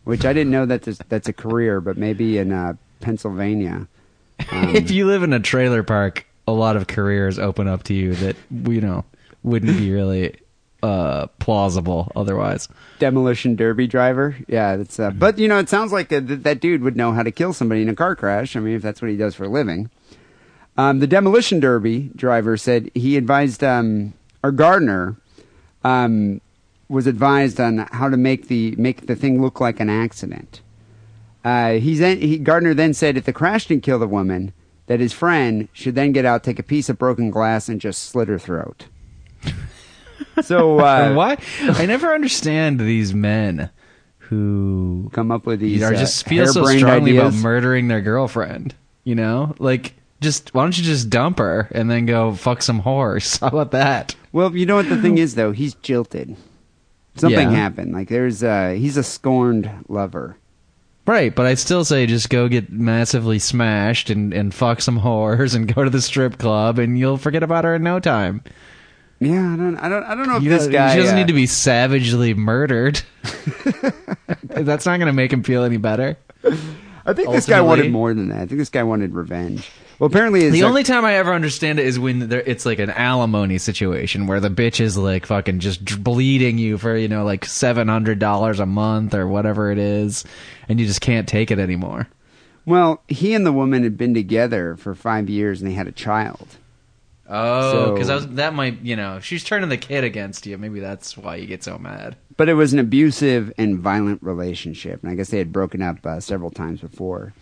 Speaker 3: which I didn't know that this, that's a career, but maybe in uh, Pennsylvania. <laughs> Um,
Speaker 4: if you live in a trailer park, a lot of careers open up to you that you know wouldn't be really uh, plausible otherwise.
Speaker 3: demolition derby driver, yeah, that's. Uh, but you know, it sounds like that dude would know how to kill somebody in a car crash. I mean, if that's what he does for a living. Um, the demolition derby driver said he advised um, or Gardner um, was advised on how to make the make the thing look like an accident. Uh, he's then, he Gardner then said if the crash didn't kill the woman, that his friend should then get out, take a piece of broken glass, and just slit her throat. so <laughs> uh,
Speaker 4: Why? I never understand these men who
Speaker 3: come up with these
Speaker 4: are
Speaker 3: uh,
Speaker 4: just feel so strongly
Speaker 3: ideas.
Speaker 4: about murdering their girlfriend. You know, like just why don't you just dump her and then go fuck some horse? <laughs> How about that?
Speaker 3: Well, you know what the thing is though, he's jilted. Something
Speaker 4: Yeah.
Speaker 3: happened. Like there's uh he's a scorned lover.
Speaker 4: Right, but I'd still say just go get massively smashed and, and fuck some whores and go to the strip club and you'll forget about her in no time.
Speaker 3: Yeah, I don't I don't I don't know if
Speaker 4: You
Speaker 3: this
Speaker 4: know,
Speaker 3: guy
Speaker 4: he doesn't
Speaker 3: uh,
Speaker 4: need to be savagely murdered. <laughs> That's not going to make him feel any better. <laughs>
Speaker 3: I think this guy wanted more than that. I think this guy wanted revenge. Well, apparently his
Speaker 4: The only time I ever understand it is when there, it's like an alimony situation where the bitch is like fucking just dr- bleeding you for you know like seven hundred dollars a month or whatever it is, and you just can't take it anymore.
Speaker 3: well, he and the woman had been together for 5 years and they had a child.
Speaker 4: Oh,
Speaker 3: So-
Speaker 4: because that might you know if she's turning the kid against you, maybe that's why you get so mad.
Speaker 3: But it was an abusive and violent relationship, and I guess they had broken up uh, several times before.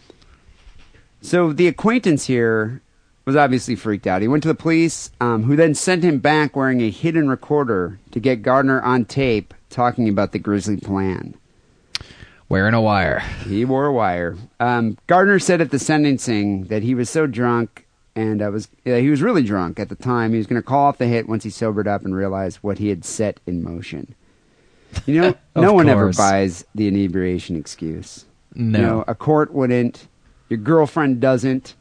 Speaker 3: So the acquaintance here was obviously freaked out. He went to the police, um, who then sent him back wearing a hidden recorder to get Gardner on tape talking about the grisly plan.
Speaker 4: Wearing a wire.
Speaker 3: He wore a wire. Um, Gardner said at the sentencing that he was so drunk and uh, was uh, he was really drunk at the time. He was going to call off the hit once he sobered up and realized what he had set in motion. You know, <laughs> no one ever
Speaker 4: course.
Speaker 3: buys the inebriation excuse.
Speaker 4: No.
Speaker 3: You know, a court wouldn't. Your girlfriend doesn't.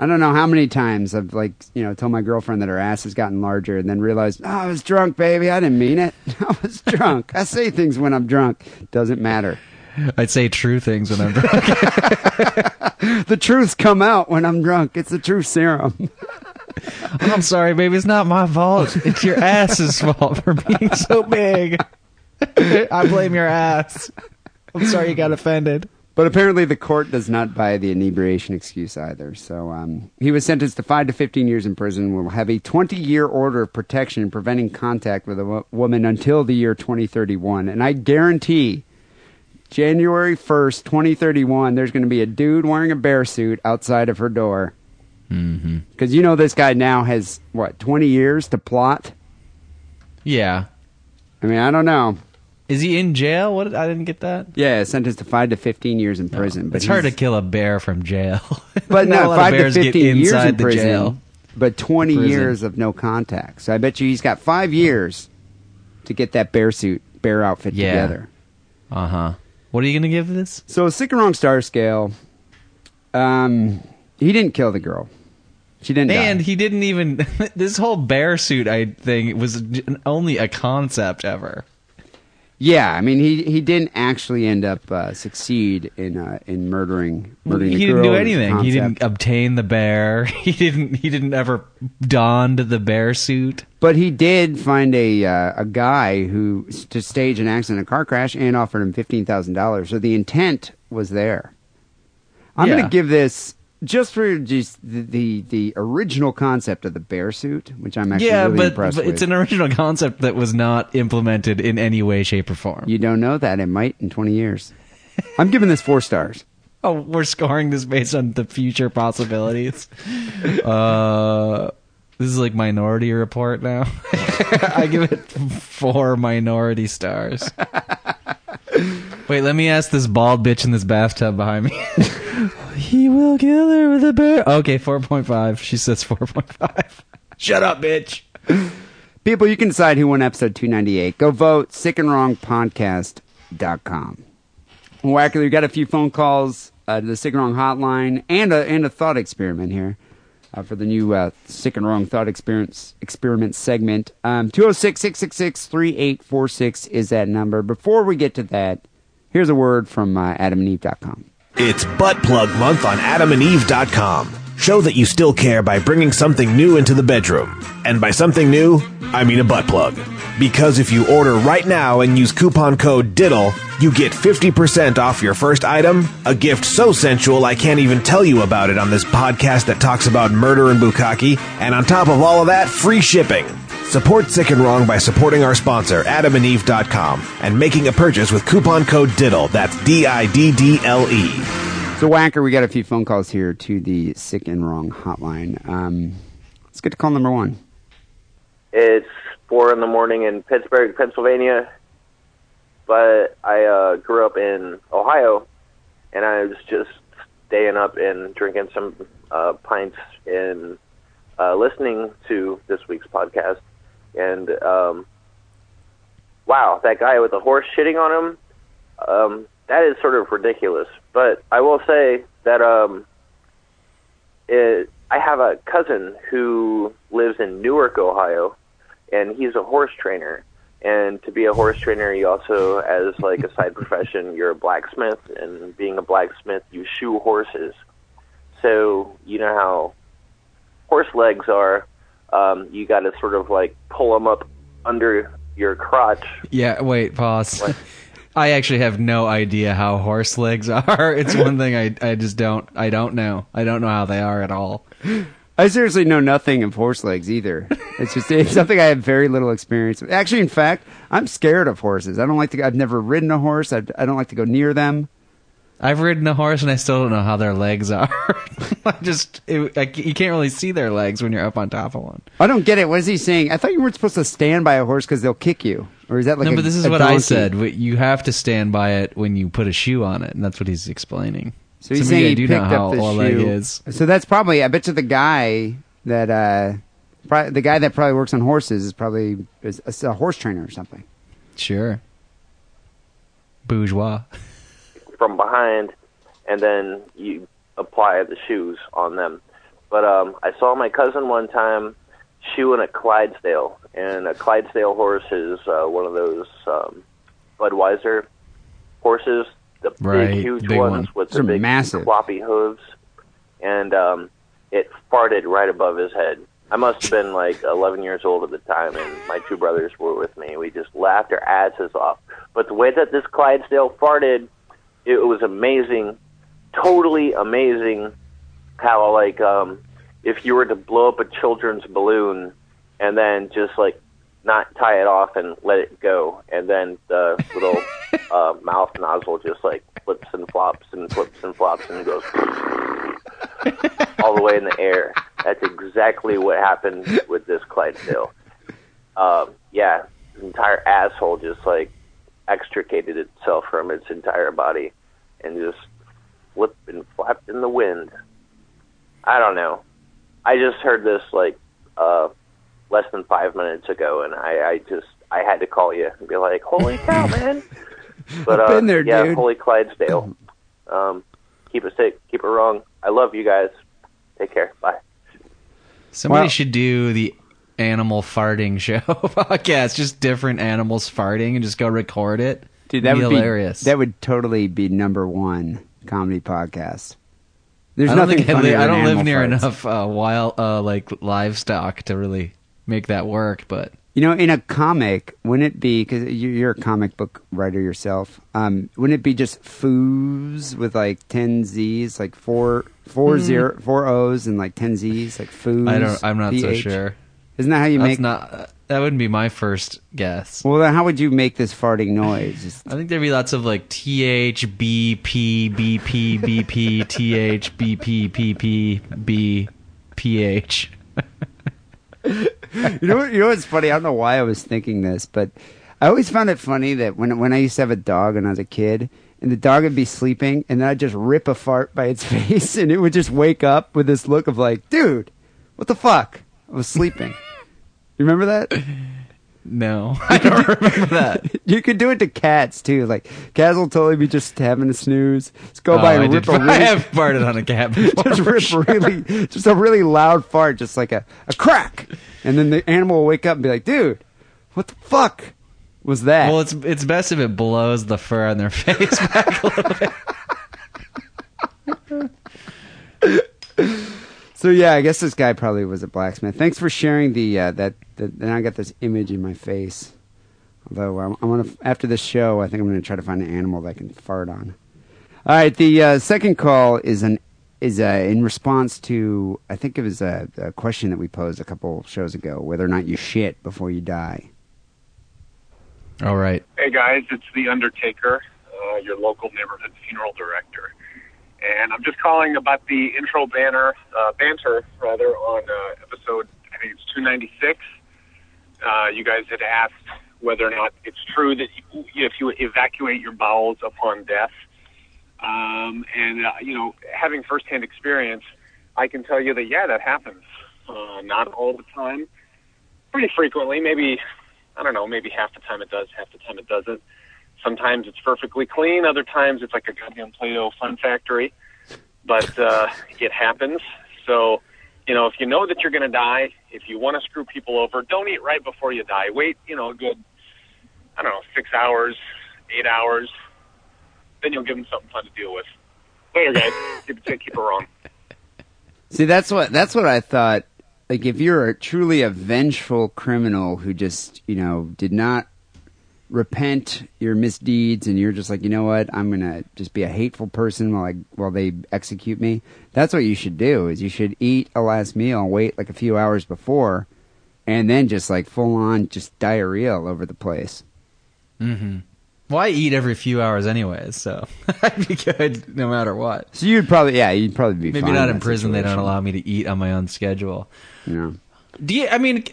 Speaker 3: I don't know how many times I've like you know told my girlfriend that her ass has gotten larger and then realized oh, I was drunk, baby. I didn't mean it. <laughs> I was drunk. I say things when I'm drunk. Doesn't matter.
Speaker 4: I'd say true things when I'm drunk. <laughs>
Speaker 3: The truths come out when I'm drunk. It's the truth serum. <laughs>
Speaker 4: I'm sorry, baby. It's not my fault. It's your ass's fault for being so big. I blame your ass. I'm sorry you got offended.
Speaker 3: But apparently, the court does not buy the inebriation excuse either. So um, he was sentenced to five to fifteen years in prison. Will have a twenty-year order of protection preventing contact with a wo- woman until the year 2031. And I guarantee, January 1st, 2031, there's going to be a dude wearing a bear suit outside of her door.
Speaker 4: Mm-hmm.
Speaker 3: Because you know this guy now has what 20 years to plot.
Speaker 4: Yeah.
Speaker 3: I mean, I don't know.
Speaker 4: Is he in jail? What? I didn't get that.
Speaker 3: Yeah, sentenced to five to 15 years in prison. But
Speaker 4: it's hard to kill a bear from jail. <laughs>
Speaker 3: But <laughs> no, five to fifteen years in
Speaker 4: the
Speaker 3: prison,
Speaker 4: jail.
Speaker 3: but twenty
Speaker 4: Prison.
Speaker 3: years of no contact. So I bet you he's got five years to get that bear suit, bear outfit
Speaker 4: Yeah.
Speaker 3: together.
Speaker 4: Uh huh. What are you gonna give this?
Speaker 3: So a sick and wrong star scale. Um, he didn't kill the girl. She didn't
Speaker 4: And
Speaker 3: die.
Speaker 4: he didn't even. <laughs> this whole bear suit, I think, was only a concept ever.
Speaker 3: yeah, I mean he he didn't actually end up uh, succeed in uh, in murdering murdering
Speaker 4: he
Speaker 3: the
Speaker 4: didn't
Speaker 3: girl.
Speaker 4: do
Speaker 3: It was a
Speaker 4: anything. He didn't obtain the bear. <laughs> He didn't. He didn't ever donned the bear suit.
Speaker 3: But he did find a uh, a guy who to stage an accident, a car crash, and offered him fifteen thousand dollars. So the intent was there. I'm going to give this just for just the, the the original concept of the bear suit, which I'm actually
Speaker 4: yeah,
Speaker 3: really
Speaker 4: but,
Speaker 3: impressed
Speaker 4: but
Speaker 3: with.
Speaker 4: it's an original concept that was not implemented in any way, shape, or form.
Speaker 3: you don't know that it might in 20 years. <laughs> I'm giving this four stars.
Speaker 4: Oh, we're scoring this based on the future possibilities. <laughs> uh, this is like Minority Report now. <laughs> I give it four minority stars. Wait, let me ask this bald bitch in this bathtub behind me. <laughs> he will kill her with a bear. Okay, four point five. She says four point five. Shut up, bitch.
Speaker 3: People, you can decide who won episode 298. Go vote sickandwrongpodcast.com. Whacker, you got a few phone calls uh, to the Sick and Wrong hotline and a, and a thought experiment here uh, for the new uh, Sick and Wrong Thought Experience experiment segment. Um, 206 666 3846 is that number. Before we get to that, here's a word from uh, adamandeve.com.
Speaker 5: It's Butt Plug Month on AdamandEve.com. Show that you still care by bringing something new into the bedroom. And by something new, I mean a butt plug. Because if you order right now and use coupon code DIDDLE, you get 50% off your first item, a gift so sensual I can't even tell you about it on this podcast that talks about murder and bukkake, and on top of all of that, free shipping. Support Sick and Wrong by supporting our sponsor, AdamandEve.com, and making a purchase with coupon code DIDDLE. That's D-I-D-D-L-E.
Speaker 3: So, Wacker, we got a few phone calls here to the Sick and Wrong hotline. Um, let's get to call number one.
Speaker 6: It's four in the morning in Pittsburgh, Pennsylvania. But I uh, grew up in Ohio, and I was just staying up and drinking some uh, pints and uh, listening to this week's podcast. And um, wow, that guy with the horse shitting on him, um, that is sort of ridiculous. But I will say that um, it, I have a cousin who lives in Newark, Ohio, and he's a horse trainer. And to be a horse trainer, you also, as like a side <laughs> profession, you're a blacksmith, and being a blacksmith, you shoe horses. So you know how horse legs are. Um, you got to sort of like pull them up under your crotch.
Speaker 4: Yeah, wait, pause.
Speaker 6: What? <laughs>
Speaker 4: I actually have no idea how horse legs <laughs> are. It's one thing I I just don't I don't know. I don't know how they are at all.
Speaker 3: I seriously know nothing of horse legs either. It's just it's something I have very little experience with. Actually, in fact, I'm scared of horses. I don't like to. I've never ridden a horse. I, I don't like to go near them.
Speaker 4: I've ridden a horse and I still don't know how their legs are. <laughs> I just it, I, you can't really see their legs when you're up on top of one.
Speaker 3: I don't get it. What is he saying? I thought you weren't supposed to stand by a horse because they'll kick you, or is that like?
Speaker 4: no,
Speaker 3: a-
Speaker 4: but this is what I said. You have to stand by it when you put a shoe on it, and that's what he's explaining.
Speaker 3: So he's
Speaker 4: maybe
Speaker 3: saying
Speaker 4: I
Speaker 3: he picked
Speaker 4: know how
Speaker 3: up the shoe.
Speaker 4: is.
Speaker 3: So that's probably. I bet you the guy that uh, pro- the guy that probably works on horses is probably is a, a horse trainer or something.
Speaker 4: Sure. Bourgeois. <laughs>
Speaker 6: from behind, and then you apply the shoes on them. But um, I saw my cousin one time shoeing a Clydesdale, and a Clydesdale horse is uh, one of those um, Budweiser horses, the
Speaker 4: Right,
Speaker 6: big, huge
Speaker 4: big
Speaker 6: ones
Speaker 4: one.
Speaker 6: with
Speaker 3: Those
Speaker 6: the big
Speaker 3: massive.
Speaker 6: floppy hooves, and um, it farted right above his head. I must have been like 11 years old at the time, and my two brothers were with me. We just laughed our asses off. But the way that this Clydesdale farted, it was amazing, totally amazing. How like um, if you were to blow up a children's balloon and then just like not tie it off and let it go, and then the little <laughs> uh, mouth nozzle just like flips and flops and flips and flops and goes all the way in the air. That's exactly what happened with this Clydesdale. Um, yeah, his entire asshole just like extricated itself from its entire body and just flipped and flapped in the wind. I don't know. I just heard this like uh, less than five minutes ago, and I, I just I had to call you and be like, "Holy cow, <laughs> man!" But uh,
Speaker 3: Been there,
Speaker 6: yeah,
Speaker 3: dude.
Speaker 6: holy Clydesdale. Um, keep it safe, keep it wrong. I love you guys. Take care. Bye.
Speaker 4: Somebody
Speaker 3: Well-
Speaker 4: should do the animal farting show <laughs> podcast. Just different animals farting and just go record it.
Speaker 3: Dude, that
Speaker 4: Be
Speaker 3: would
Speaker 4: hilarious.
Speaker 3: be that would totally be number one comedy podcast. There's
Speaker 4: I don't
Speaker 3: nothing
Speaker 4: think I, li-
Speaker 3: funnier
Speaker 4: I don't live near
Speaker 3: farts.
Speaker 4: enough uh, wild uh, like livestock to really make that work. But
Speaker 3: You know, in a comic, wouldn't it be because you're a comic book writer yourself? Um, wouldn't it be just foos with like ten Z's, like four four mm. zero four O's and like ten Z's, like foos?
Speaker 4: I don't. I'm not so sure.
Speaker 3: Isn't that how you
Speaker 4: That's
Speaker 3: make?
Speaker 4: not. uh, That wouldn't be my first guess.
Speaker 3: well, then how would you make this farting noise? Just,
Speaker 4: I think there'd be lots of like T H B P B P B P T H B P P P B P H. <laughs>
Speaker 3: you know, what, you know what's funny? I don't know why I was thinking this, but I always found it funny that when when I used to have a dog when I was a kid, and the dog would be sleeping, and then I'd just rip a fart by its <laughs> face, and it would just wake up with this look of like, "Dude, what the fuck?" I was sleeping. You remember that? <laughs>
Speaker 4: No, <laughs> I don't remember that. <laughs>
Speaker 3: You could do it to cats too. Like cats will totally be just having a snooze. Just go oh, by
Speaker 4: Oh, I,
Speaker 3: and
Speaker 4: did,
Speaker 3: rip a
Speaker 4: I
Speaker 3: really,
Speaker 4: have farted on a cat before.
Speaker 3: just
Speaker 4: for
Speaker 3: rip
Speaker 4: sure.
Speaker 3: really, just a really loud fart, just like a, a crack, and then the animal will wake up and be like, "Dude, what the fuck was that?"
Speaker 4: Well, it's it's best if it blows the fur on their face back a little bit.
Speaker 3: So yeah, I guess this guy probably was a blacksmith. Thanks for sharing the uh, that. The, then I got this image in my face. Although I'm, I'm gonna after this show, I think I'm gonna try to find an animal that I can fart on. All right, the uh, second call is an is uh, in response to I think it was a, a question that we posed a couple shows ago, whether or not you shit before you die.
Speaker 4: All right.
Speaker 7: Hey guys, it's the Undertaker, uh, your local neighborhood funeral director, and I'm just calling about the intro banner uh, banter rather on uh, episode I think it's 296. Uh, you guys had asked whether or not it's true that you, if you evacuate your bowels upon death, um, and uh, you know, having firsthand experience, I can tell you that yeah, that happens. Uh, not all the time, pretty frequently, maybe I don't know, maybe half the time it does, half the time it doesn't. Sometimes it's perfectly clean, other times it's like a goddamn Play-Doh fun factory. But uh, it happens. So, you know, if you know that you're going to die, if you want to screw people over, don't eat right before you die. Wait, you know, a good, I don't know, six hours, eight hours. Then you'll give them something fun to deal with. Later, guys. <laughs> keep keep it wrong.
Speaker 3: See, that's what that's what I thought. Like, if you're a, truly a vengeful criminal who just, you know, did not repent your misdeeds, and you're just like, you know what, I'm gonna just be a hateful person while I while they execute me. That's what you should do. Is you should eat a last meal and wait like a few hours before, and then just like full on just diarrhea all over the place.
Speaker 4: Mm-hmm. Well, I eat every few hours anyways, so <laughs> I'd be good no matter what.
Speaker 3: So you'd probably, yeah, you'd probably be
Speaker 4: Maybe not
Speaker 3: in
Speaker 4: prison. They don't allow me to eat on my own schedule.
Speaker 3: Yeah.
Speaker 4: Do you? I mean,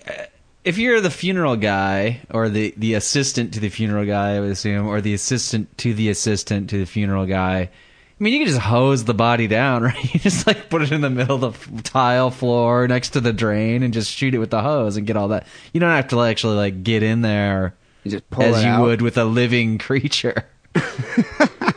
Speaker 4: if you're the funeral guy or the the assistant to the funeral guy, I would assume, or the assistant to the assistant to the funeral guy. I mean, you can just hose the body down, <laughs> right? You just like put it in the middle of the tile floor next to the drain and just shoot it with the hose and get all that. You don't have to actually like get in there
Speaker 3: You just pull
Speaker 4: as you
Speaker 3: out.
Speaker 4: would with a living <laughs> creature <laughs>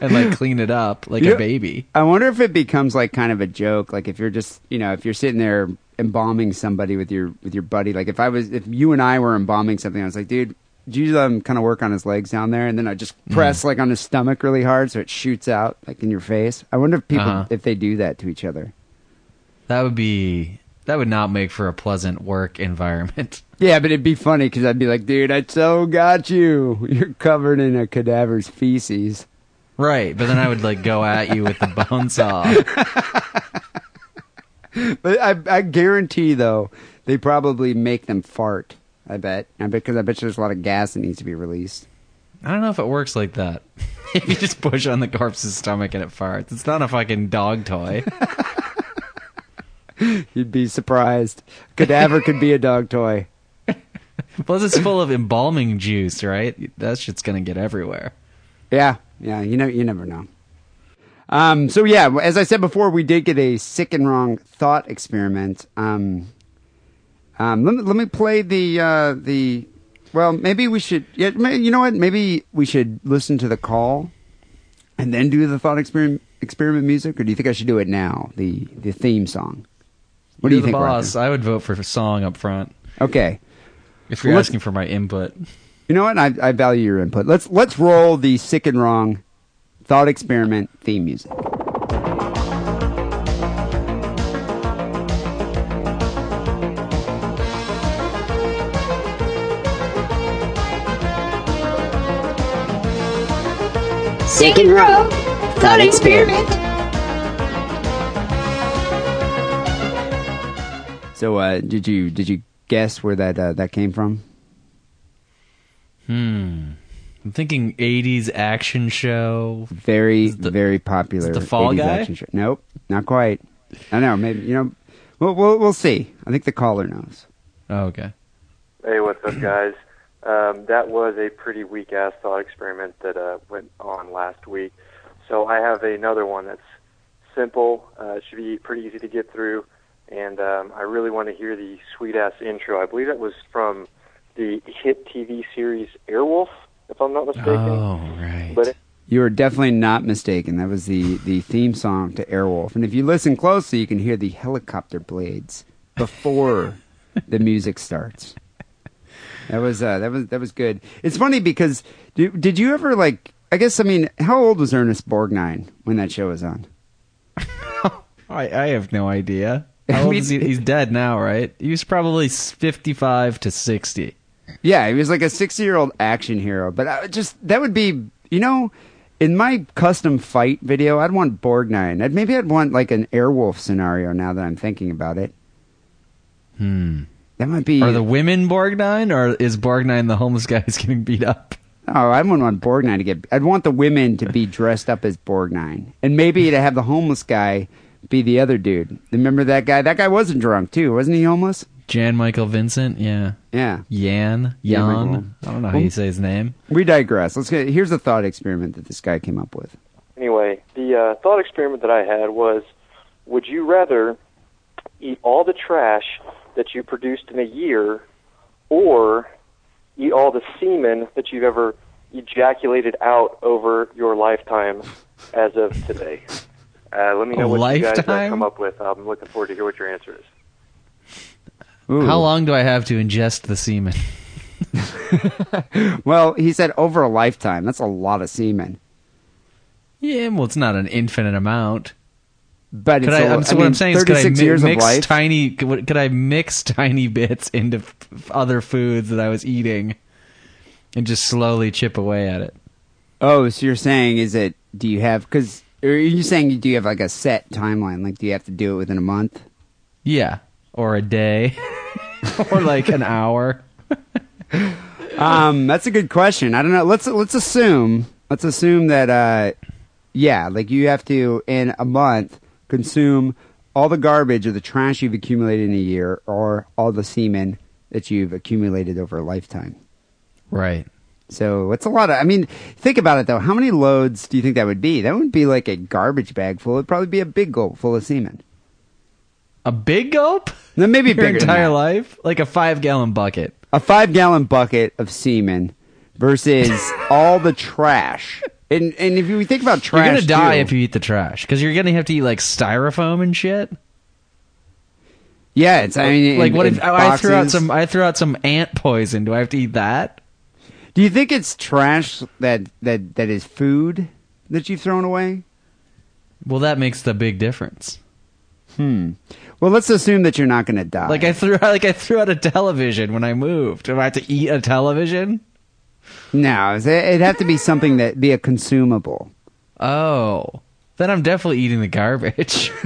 Speaker 4: and like clean it up like
Speaker 3: Yeah.
Speaker 4: a baby.
Speaker 3: I wonder if it becomes like kind of a joke. Like if you're just, you know, if you're sitting there embalming somebody with your with your buddy. Like if I was, if you and I were embalming something, I was like, dude, do you um, kind of work on his legs down there? And then I just
Speaker 4: Mm.
Speaker 3: press like on his stomach really hard so it shoots out like in your face. I wonder if people
Speaker 4: Uh-huh.
Speaker 3: if they do that to each other.
Speaker 4: That would be that would not make for a pleasant work environment. <laughs>
Speaker 3: Yeah, but it'd be funny because I'd be like, dude, I so got you. You're covered in a cadaver's feces.
Speaker 4: Right, but then I would like go at you with the bone saw. <laughs> <laughs>
Speaker 3: But I, I guarantee though, they probably make them fart. I bet. I bet because I bet you there's a lot of gas that needs to be released.
Speaker 4: I don't know if it works like that. <laughs> if you just push on the corpse's stomach and it farts, it's not a fucking dog toy. <laughs>
Speaker 3: You'd be surprised. Cadaver could be a dog toy.
Speaker 4: Plus, it's full of embalming juice, right? That shit's gonna get everywhere.
Speaker 3: Yeah, yeah. You know, you never know. Um. So yeah, as I said before, we did get a sick and wrong thought experiment. Um. Um. Let me let me play the uh the. Well, maybe we should. Yeah. may- You know what? Maybe we should listen to the call, and then do the thought experiment experiment music, or do you think I should do it now? The the theme song. What do
Speaker 4: You're
Speaker 3: you think,
Speaker 4: boss.
Speaker 3: Roger?
Speaker 4: I would vote for a song up front
Speaker 3: Okay.
Speaker 4: if you're
Speaker 3: Well,
Speaker 4: asking for my input.
Speaker 3: You know what? I, I value your input. Let's let's roll the sick and wrong thought experiment theme music.
Speaker 8: Second row. Thought experiment.
Speaker 3: So, uh, did you did you guess where that uh, that came from?
Speaker 4: Hmm. I'm thinking '80s action show.
Speaker 3: Very
Speaker 4: the-
Speaker 3: very popular.
Speaker 4: the Fall
Speaker 3: 80s
Speaker 4: Guy?
Speaker 3: action show. Nope, not quite. I know. Maybe you know. We'll, we'll we'll see. I think the caller knows.
Speaker 4: Oh, okay.
Speaker 9: Hey, what's up, guys? Um, that was a pretty weak ass thought experiment that uh, went on last week. So I have another one that's simple. Uh, it should be pretty easy to get through, and um, I really want to hear the sweet ass intro. I believe that was from the hit TV series Airwolf, if I'm not mistaken.
Speaker 4: Oh, right.
Speaker 9: But
Speaker 3: You are definitely not mistaken. That was the the theme song to Airwolf. And if you listen closely, you can hear the helicopter blades before <laughs> the music starts. That was uh, that was that was good. It's funny because did, did you ever like? I guess I mean, how old was Ernest Borgnine when that show was on? <laughs>
Speaker 4: I, I have no idea.
Speaker 3: I <laughs>
Speaker 4: How old
Speaker 3: mean-
Speaker 4: is he? He's dead now, right? He was probably 55 to 60.
Speaker 3: Yeah, he was like a sixty-year-old action hero. But I just that would be, you know, in my custom fight video, I'd want Borgnine. I'd maybe I'd want like an Airwolf scenario. Now that I'm thinking about it,
Speaker 4: Hmm.
Speaker 3: that might be.
Speaker 4: Are the women Borgnine, or is Borgnine the homeless guy who's getting beat up?
Speaker 3: Oh, I wouldn't want Borgnine to get. I'd want the women to be dressed up as Borgnine, and maybe to have the homeless guy be the other dude. Remember that guy? That guy wasn't drunk too, wasn't he? Homeless?
Speaker 4: Jan Michael Vincent, yeah.
Speaker 3: Yeah.
Speaker 4: Yan,
Speaker 3: Yeah,
Speaker 4: Jan.
Speaker 3: Michael.
Speaker 4: I don't know how you say his name.
Speaker 3: We digress. Let's get. Here's a thought experiment that this guy came up with.
Speaker 9: Anyway, the uh, thought experiment that I had was would you rather eat all the trash that you produced in a year or eat all the semen that you've ever ejaculated out over your lifetime as of today? Uh, let me know
Speaker 4: A
Speaker 9: what you guys uh, come up with. I'm looking forward to hear what your answer is.
Speaker 3: Ooh.
Speaker 4: How long do I have to ingest the semen? <laughs>
Speaker 3: Well, he said over a lifetime. That's a lot of semen.
Speaker 4: Yeah, well, it's not an infinite amount.
Speaker 3: But
Speaker 4: Could
Speaker 3: it's
Speaker 4: I,
Speaker 3: a,
Speaker 4: I'm, so
Speaker 3: I
Speaker 4: what
Speaker 3: mean,
Speaker 4: I'm saying is, could I mi-
Speaker 3: years
Speaker 4: mix
Speaker 3: of life.
Speaker 4: tiny? Could could I mix <laughs> tiny bits into f- other foods that I was eating, and just slowly chip away at it?
Speaker 3: Oh, so you're saying is it? Do you have? Because are you saying do you have like a set timeline? Like, do you have to do it within a month?
Speaker 4: Yeah, or a day, <laughs> <laughs> or like an hour.
Speaker 3: um, that's a good question. I don't know. Let's let's assume let's assume that uh, yeah, like you have to in a month consume all the garbage or the trash you've accumulated in a year, or all the semen that you've accumulated over a lifetime.
Speaker 4: Right.
Speaker 3: So it's a lot of. I mean, think about it though. How many loads do you think that would be? That wouldn't be like a garbage bag full. It'd probably be a big gulp full of semen.
Speaker 4: A big gulp?
Speaker 3: No, maybe
Speaker 4: Your
Speaker 3: bigger than
Speaker 4: entire
Speaker 3: that.
Speaker 4: life? Like a five gallon bucket.
Speaker 3: a five gallon bucket of semen versus <laughs> all the trash. And and if you think about trash,
Speaker 4: you're gonna die
Speaker 3: too-
Speaker 4: if you eat the trash because you're gonna have to eat like styrofoam and shit.
Speaker 3: Yeah, it's. I mean,
Speaker 4: like
Speaker 3: in-
Speaker 4: what
Speaker 3: in
Speaker 4: if oh, I threw out some? I threw out some ant poison. Do I have to eat that?
Speaker 3: Do you think it's trash that that that is food that you've thrown away?
Speaker 4: Well, that makes the big difference.
Speaker 3: Hmm. Well, let's assume that you're not going to die.
Speaker 4: Like I threw out, <laughs> like I threw out a television when I moved. Do I have to eat a television?
Speaker 3: no, it'd have to be something that be a consumable.
Speaker 4: Oh, then I'm definitely eating the garbage. <laughs>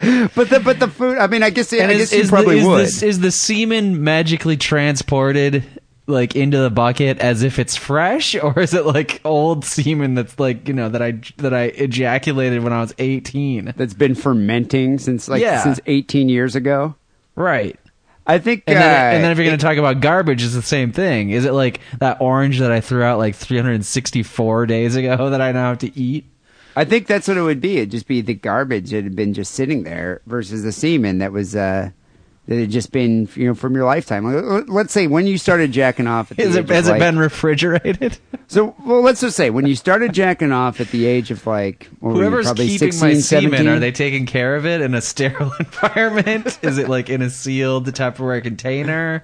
Speaker 3: But the but the food. I mean, I guess I guess you
Speaker 4: the-
Speaker 3: probably
Speaker 4: is
Speaker 3: would.
Speaker 4: This, is the semen magically transported like into the bucket as if it's fresh, <laughs> or is it like old semen that's like you know that I that I ejaculated when I was 18?
Speaker 3: That's been fermenting since like
Speaker 4: Yeah.
Speaker 3: since 18 years ago.
Speaker 4: Right.
Speaker 3: I think.
Speaker 4: And then,
Speaker 3: uh,
Speaker 4: and then if you're going to talk about garbage, it's the same thing. Is it like that orange that I threw out like 364 days ago <laughs> that I now have to eat?
Speaker 3: I think that's what it would be. It'd just be the garbage that had been just sitting there versus the semen that was uh, that had just been you know from your lifetime. Like, let- Let's say when you started jacking off. At the
Speaker 4: Is
Speaker 3: age
Speaker 4: it, has it been refrigerated? <laughs>
Speaker 3: So well, let's just say when you started jacking off at the age of like
Speaker 4: Whoever's
Speaker 3: probably
Speaker 4: keeping
Speaker 3: 16,
Speaker 4: my semen,
Speaker 3: 17?
Speaker 4: are they taking care of it in a sterile <laughs> environment? Is it like in a sealed Tupperware container?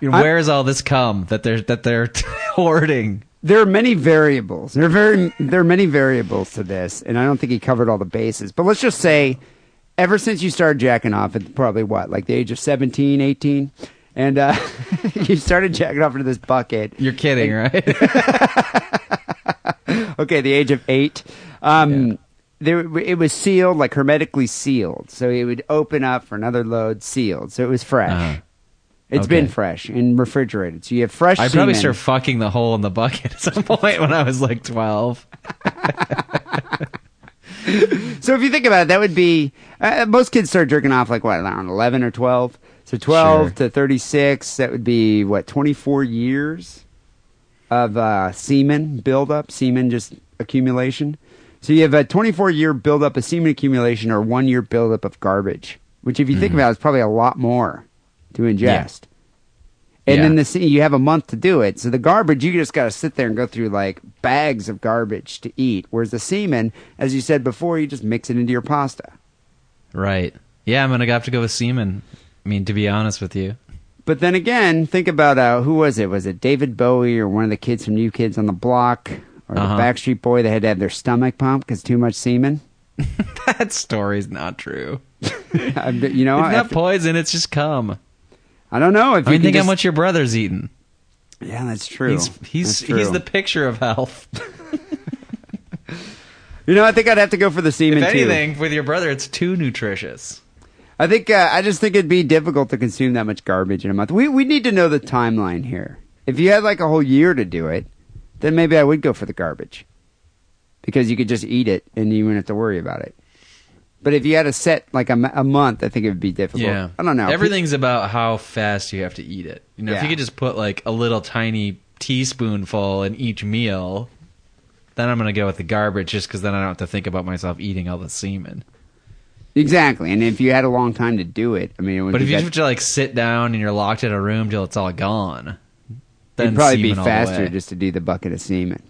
Speaker 4: You know, where is all this come that they're that they're <laughs> hoarding?
Speaker 3: There are many variables. There are very there are many variables to this, and I don't think he covered all the bases. But let's just say, ever since you started jacking off at probably what, like the age of 17, 18, and uh, <laughs> you started jacking off into this bucket.
Speaker 4: You're kidding, right? <laughs>
Speaker 3: okay, the age of eight. Um, there, it was sealed, like hermetically sealed, so it would open up for another load, sealed, so it was fresh.
Speaker 4: Uh-huh.
Speaker 3: It's
Speaker 4: Okay.
Speaker 3: been fresh and refrigerated, so you have fresh.
Speaker 4: I probably
Speaker 3: semen.
Speaker 4: started fucking the hole in the bucket <laughs> at some point when I was like 12.
Speaker 3: So if you think about it, that would be uh, most kids start jerking off like what around eleven or twelve. So twelve
Speaker 4: Sure.
Speaker 3: to thirty six, that would be what twenty four years of uh, semen buildup, semen just accumulation. So you have a twenty four year buildup of semen accumulation or one year buildup of garbage, which if you think about it, is probably a lot more to ingest. And
Speaker 4: Yeah.
Speaker 3: then the se- you have a month to do it. So the garbage, you just got to sit there and go through like bags of garbage to eat. Whereas the semen, as you said before, you just mix it into your pasta.
Speaker 4: Right. Yeah, I'm going to have to go with semen. I mean, to be honest with you.
Speaker 3: But then again, think about uh, who was it? Was it David Bowie or one of the kids from New Kids on the Block or
Speaker 4: Uh-huh.
Speaker 3: the Backstreet Boy that had to have their stomach pumped because too much semen? <laughs>
Speaker 4: That story's not true. <laughs>
Speaker 3: I- you know,
Speaker 4: It's not
Speaker 3: after-
Speaker 4: poison, it's just cum.
Speaker 3: I don't know if
Speaker 4: I
Speaker 3: you
Speaker 4: mean,
Speaker 3: can
Speaker 4: think
Speaker 3: just-
Speaker 4: how much your brother's eating.
Speaker 3: Yeah, that's true.
Speaker 4: He's he's
Speaker 3: That's true.
Speaker 4: he's the picture of health. <laughs>
Speaker 3: You know, I think I'd have to go for the semen
Speaker 4: if
Speaker 3: too.
Speaker 4: anything, with your brother, it's too nutritious.
Speaker 3: I think uh, I just think it'd be difficult to consume that much garbage in a month. We we need to know the timeline here. If you had like a whole year to do it, then maybe I would go for the garbage because you could just eat it and you wouldn't have to worry about it. But if you had a set like a month, I think it would be difficult.
Speaker 4: Yeah,
Speaker 3: I don't know.
Speaker 4: Everything's about how fast you have to eat it. You know, if you could just put like a little tiny teaspoonful in each meal, then I'm gonna go with the garbage, just because then I don't have to think about myself eating all the semen.
Speaker 3: exactly. And if you had a long time to do it, I mean, it would
Speaker 4: But if you
Speaker 3: that-
Speaker 4: have to like sit down and you're locked in a room till it's all gone, then
Speaker 3: it'd probably be faster just to do the bucket of semen.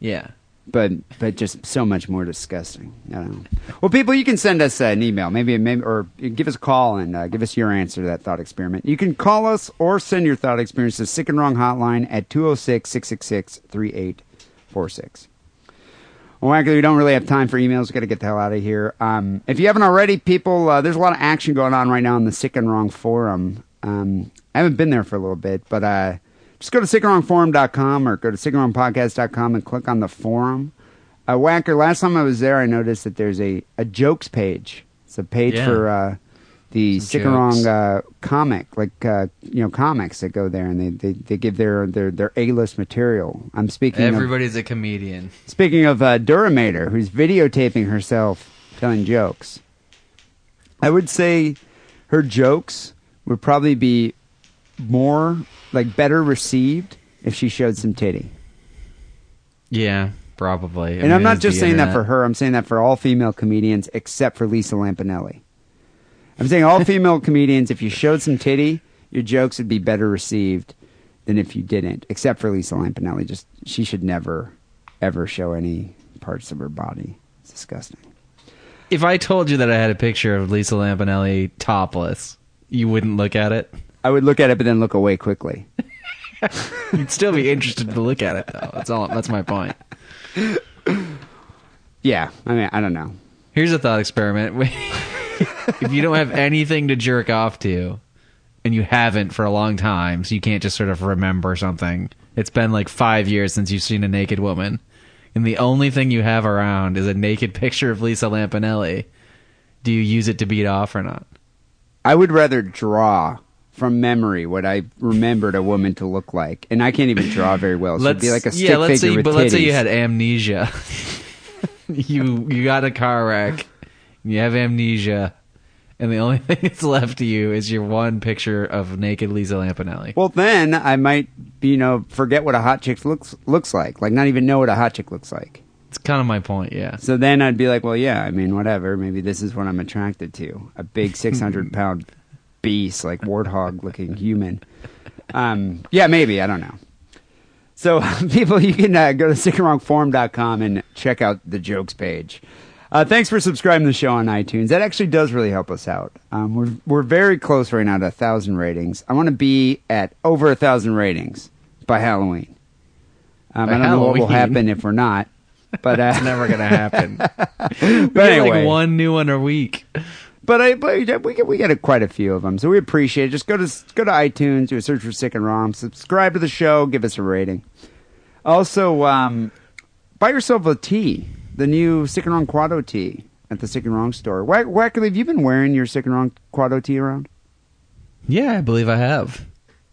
Speaker 4: yeah.
Speaker 3: but but just so much more disgusting. I don't know. Well, people, you can send us uh, an email, maybe, maybe or give us a call and uh, give us your answer to that thought experiment. You can call us or send your thought experience to Sick and Wrong Hotline at 206-666-3846. Well, actually, we don't really have time for emails. got to get the hell out of here. Um, if you haven't already, people, uh, there's a lot of action going on right now on the Sick and Wrong forum. Um, I haven't been there for a little bit, but uh, just go to sickandwrongforum.com or go to sickandwrongpodcast.com and click on the forum. Uh, Whacker, last time I was there, I noticed that there's a, a jokes page. It's a page
Speaker 4: Yeah.
Speaker 3: for uh, the
Speaker 4: Some
Speaker 3: sick and wrong
Speaker 4: jokes.
Speaker 3: uh, comic, like uh, you know, comics that go there and they, they, they give their their their A list material. I'm speaking of
Speaker 4: Everybody's a comedian.
Speaker 3: speaking of uh, Duramater, who's videotaping herself telling jokes. I would say her jokes would probably be more like better received if she showed some titty.
Speaker 4: Yeah, probably. I
Speaker 3: and
Speaker 4: mean,
Speaker 3: I'm not just saying that for her. I'm saying that for all female comedians except for Lisa Lampanelli. I'm saying all female comedians, if you showed some titty, your jokes would be better received than if you didn't. Except for Lisa Lampanelli, just she should never, ever show any parts of her body. It's disgusting.
Speaker 4: If I told you that I had a picture of Lisa Lampanelli topless, you wouldn't look at it.
Speaker 3: I would look at it, but then look away quickly. <laughs>
Speaker 4: You'd still be interested to look at it, though. That's all. That's my point. <laughs>
Speaker 3: Yeah, I mean, I don't know.
Speaker 4: Here's a thought experiment. <laughs> if you don't have anything to jerk off to, and you haven't for a long time, so you can't just sort of remember something. It's been like five years since you've seen a naked woman, and the only thing you have around is a naked <laughs> picture of Lisa Lampanelli. Do you use it to beat off or not?
Speaker 3: I would rather draw from memory what I remembered a woman to look like, and I can't even draw very well. So it'd be like a stick
Speaker 4: yeah, let's
Speaker 3: figure
Speaker 4: say,
Speaker 3: with
Speaker 4: but let's say you had amnesia. <laughs> you you got a car wreck. You have amnesia, and the only <laughs> thing that's left to you is your one picture of naked Lisa Lampanelli.
Speaker 3: Well, then I might, you know, forget what a hot chick looks looks like. Like, not even know what a hot chick looks like.
Speaker 4: It's kind of my point. Yeah.
Speaker 3: So then I'd be like, well, yeah, I mean, whatever. Maybe this is what I'm attracted to: a big <laughs> 600 pound beast, like warthog looking human. Um, yeah, maybe I don't know. So <laughs> people, you can uh, go to sickandwrongforum.com and check out the jokes page. Uh, thanks for subscribing to the show on iTunes. That actually does really help us out. Um, we're we're very close right now to a thousand ratings. I want to be at over a thousand ratings by Halloween. Um,
Speaker 4: By
Speaker 3: I don't know what will happen if we're not, but uh,
Speaker 4: It's <laughs> never gonna happen. <laughs>
Speaker 3: but anyway,
Speaker 4: like one new one a week.
Speaker 3: but I but we get we get a, quite a few of them, so we appreciate it. Just go to go to iTunes, do a search for Sick and Wrong, subscribe to the show, give us a rating. Also, um, buy yourself a tee, the new Sick and Wrong Quado tee at the Sick and Wrong store. Wack, Wackerly, have you been wearing your Sick and Wrong Quado tee around?
Speaker 4: Yeah, I believe I have.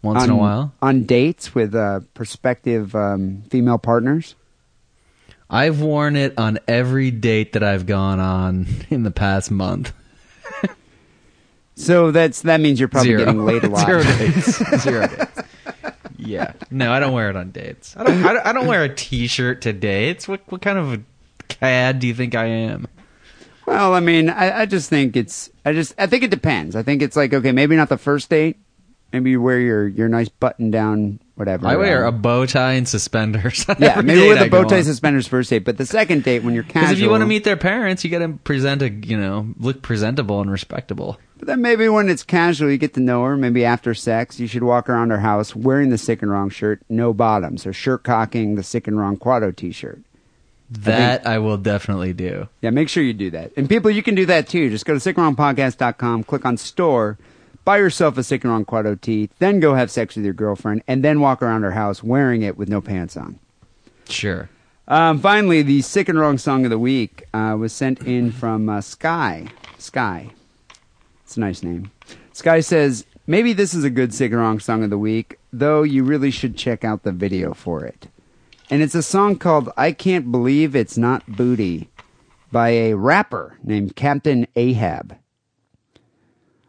Speaker 4: Once
Speaker 3: on,
Speaker 4: in a while.
Speaker 3: on dates with uh, prospective um, female partners.
Speaker 4: I've worn it on every date that I've gone on <laughs> in the past month.
Speaker 3: So that's that means you're probably
Speaker 4: Zero.
Speaker 3: getting laid a <laughs> lot.
Speaker 4: Zero <laughs> dates. Zero dates. Yeah. No, I don't wear it on dates. I don't. I don't, I don't wear a T-shirt to dates. What what kind of a cad do you think I am?
Speaker 3: Well, I mean, I, I just think it's. I just. I think it depends. I think it's like okay, maybe not the first date. Maybe you wear your your nice button down whatever.
Speaker 4: I wear a um, bow tie and suspenders. <laughs>
Speaker 3: yeah,
Speaker 4: every
Speaker 3: maybe
Speaker 4: date
Speaker 3: with
Speaker 4: I
Speaker 3: the bow
Speaker 4: go
Speaker 3: tie
Speaker 4: on.
Speaker 3: suspenders first date, but the second date when you're casual.
Speaker 4: Because if you want to meet their parents, you got to present a you know look presentable and respectable.
Speaker 3: But then maybe when it's casual, you get to know her. Maybe after sex, you should walk around her house wearing the sick and wrong shirt, no bottoms, or shirt cocking the sick and wrong Quado T-shirt.
Speaker 4: That I, will definitely do.
Speaker 3: Yeah, make sure you do that. And people, you can do that too. Just go to sickandwrongpodcast.com, click on store, buy yourself a sick and wrong Quado tee, then go have sex with your girlfriend, and then walk around her house wearing it with no pants on.
Speaker 4: Sure.
Speaker 3: Um, finally, the sick and wrong song of the week uh, was sent in from uh, Sky. Sky. It's a nice name. Sky says, maybe this is a good sick and wrong song of the week, though you really should check out the video for it. And it's a song called I Can't Believe It's Not Booty by a rapper named Captain Ahab.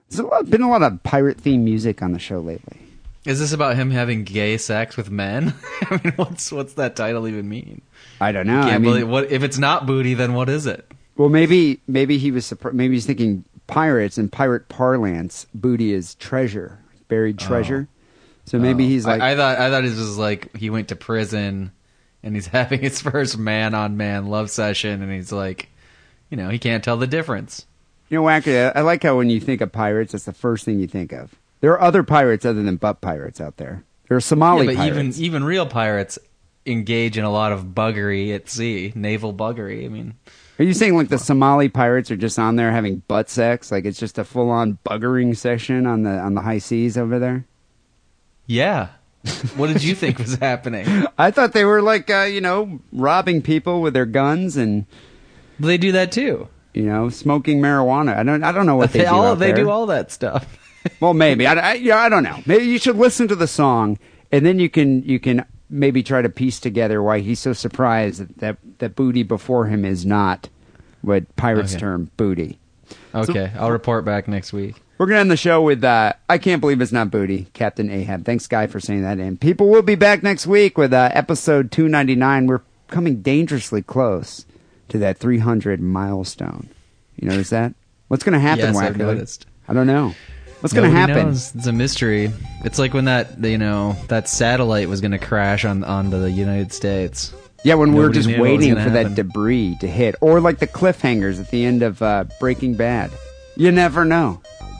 Speaker 3: There's a lot, been a lot of pirate themed music on the show lately.
Speaker 4: Is this about him having gay sex with men? <laughs> I mean, what's what's that title even mean?
Speaker 3: I don't know.
Speaker 4: Can't
Speaker 3: I mean,
Speaker 4: believe what if it's not booty? Then what is it?
Speaker 3: Well, maybe maybe he was maybe he's thinking pirates and pirate parlance. Booty is treasure, buried oh. treasure. So maybe
Speaker 4: Oh.
Speaker 3: he's like,
Speaker 4: I, I thought I thought it was like he went to prison and he's <laughs> having his first man on man love session and he's like, you know, he can't tell the difference.
Speaker 3: you know, actually, I, like how when you think of pirates, that's the first thing you think of. There are other pirates other than butt pirates out there. There are Somali
Speaker 4: Yeah, but even even real pirates engage in a lot of buggery at sea, naval buggery. I mean,
Speaker 3: are you saying like the Somali pirates are just on there having butt sex? Like it's just a full on buggering session on the on the high seas over there?
Speaker 4: yeah what did you think was happening? <laughs>
Speaker 3: I thought they were like, uh, you know, robbing people with their guns and
Speaker 4: they do that too.
Speaker 10: You know, smoking marijuana. I don't. I don't know what they,
Speaker 4: they
Speaker 10: do.
Speaker 4: All, they
Speaker 10: there.
Speaker 4: do all that stuff. <laughs>
Speaker 10: well, maybe. I, I, yeah, I don't know. Maybe you should listen to the song and then you can you can maybe try to piece together why he's so surprised that that, that booty before him is not what pirates
Speaker 4: okay.
Speaker 10: term booty.
Speaker 4: Okay, so, I'll report back next week.
Speaker 10: We're going to end the show with uh, I Can't Believe It's Not Booty, Captain Ahab. Thanks, Guy, for saying that And People will be back next week with uh, episode 299. We're coming dangerously close to that 300 milestone. You notice that? What's going to happen,
Speaker 4: yes, I've noticed.
Speaker 10: I don't know. What's going
Speaker 4: to
Speaker 10: happen?
Speaker 4: Knows. It's a mystery. It's like when that you know that satellite was going to crash on on the United States.
Speaker 10: Yeah, when Nobody we were just waiting for
Speaker 4: happen.
Speaker 10: that debris to hit, or like the cliffhangers at the end of uh, Breaking Bad. You never know.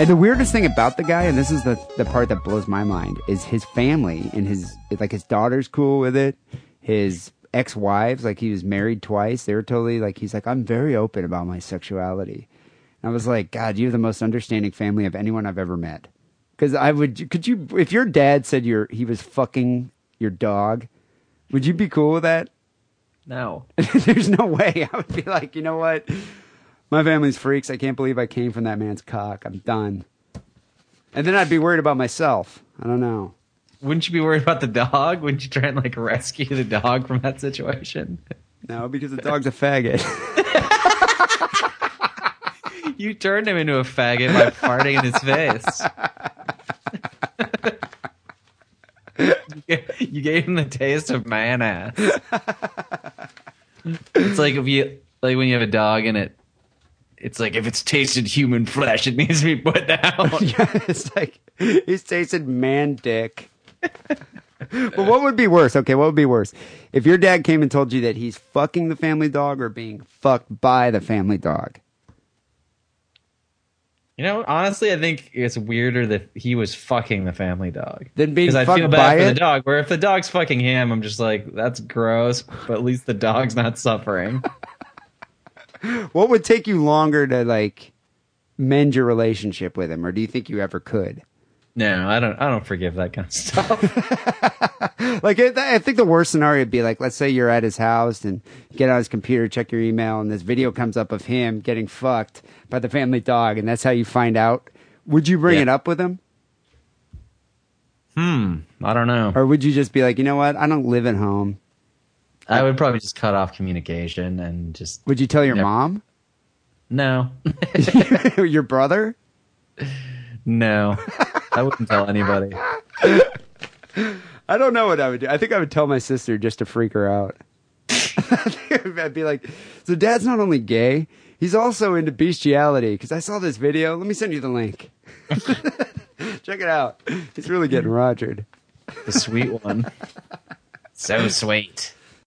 Speaker 3: And the
Speaker 10: weirdest thing about the guy, and this is the, the part that blows my mind, is his family and his like his daughter's cool with it. His
Speaker 3: ex wives, like he was married twice, they were totally like he's like, I'm very open about my sexuality. And I was like, God, you're the most understanding family of anyone I've ever met. Because I would could you if your dad said your he was fucking your dog, would you be cool with that?
Speaker 4: No. <laughs>
Speaker 3: There's no way. I would be like, you know what? My family's freaks. I can't believe I came from that man's cock. I'm done. And then I'd be worried about myself. I don't know.
Speaker 4: Wouldn't you be worried about the dog? Wouldn't you try and like rescue the dog from that situation?
Speaker 3: No, because the dog's a faggot. <laughs>
Speaker 4: You turned him into a faggot by farting in his face. <laughs> you gave him the taste of man ass. It's like if you like when you have a dog and it it's like if it's tasted human flesh, it needs to be put down. <laughs>
Speaker 3: yeah, it's like he's tasted man dick. <laughs> but what would be worse? Okay, what would be worse? If your dad came and told you that he's fucking the family dog or being fucked by the family dog.
Speaker 4: You know, honestly, I think it's weirder that he was fucking the family dog.
Speaker 3: Than being
Speaker 4: Because I feel
Speaker 3: fucked
Speaker 4: bad
Speaker 3: by
Speaker 4: for
Speaker 3: it?
Speaker 4: the dog. Where if the dog's fucking him, I'm just like, that's gross. But at least the dog's not suffering. <laughs> <laughs>
Speaker 3: What would take you longer to like mend your relationship with him, or do you think you ever could?
Speaker 4: No, I don't. I don't forgive that kind of stuff. <laughs>
Speaker 3: Like, it, I think the worst scenario would be like, let's say you're at his house and get on his computer, check your email, and this video comes up of him getting fucked by the family dog, and that's how you find out. Would you bring
Speaker 4: Yeah.
Speaker 3: it up with him,
Speaker 4: hmm. I don't know.
Speaker 3: or would you just be like, you know what? I don't live at home.
Speaker 4: I would probably just cut off communication and just
Speaker 3: Would you tell your
Speaker 4: Never.
Speaker 3: mom,
Speaker 4: no, <laughs>
Speaker 3: your brother?
Speaker 4: no. I wouldn't tell anybody.
Speaker 3: I don't know what I would do. I think I would tell my sister just to freak her out. <laughs> I'd be like, so dad's not only gay, he's also into bestiality. Because I saw this video. Let me send you the link. <laughs> Check it out. He's really getting rogered.
Speaker 4: The sweet one. So sweet.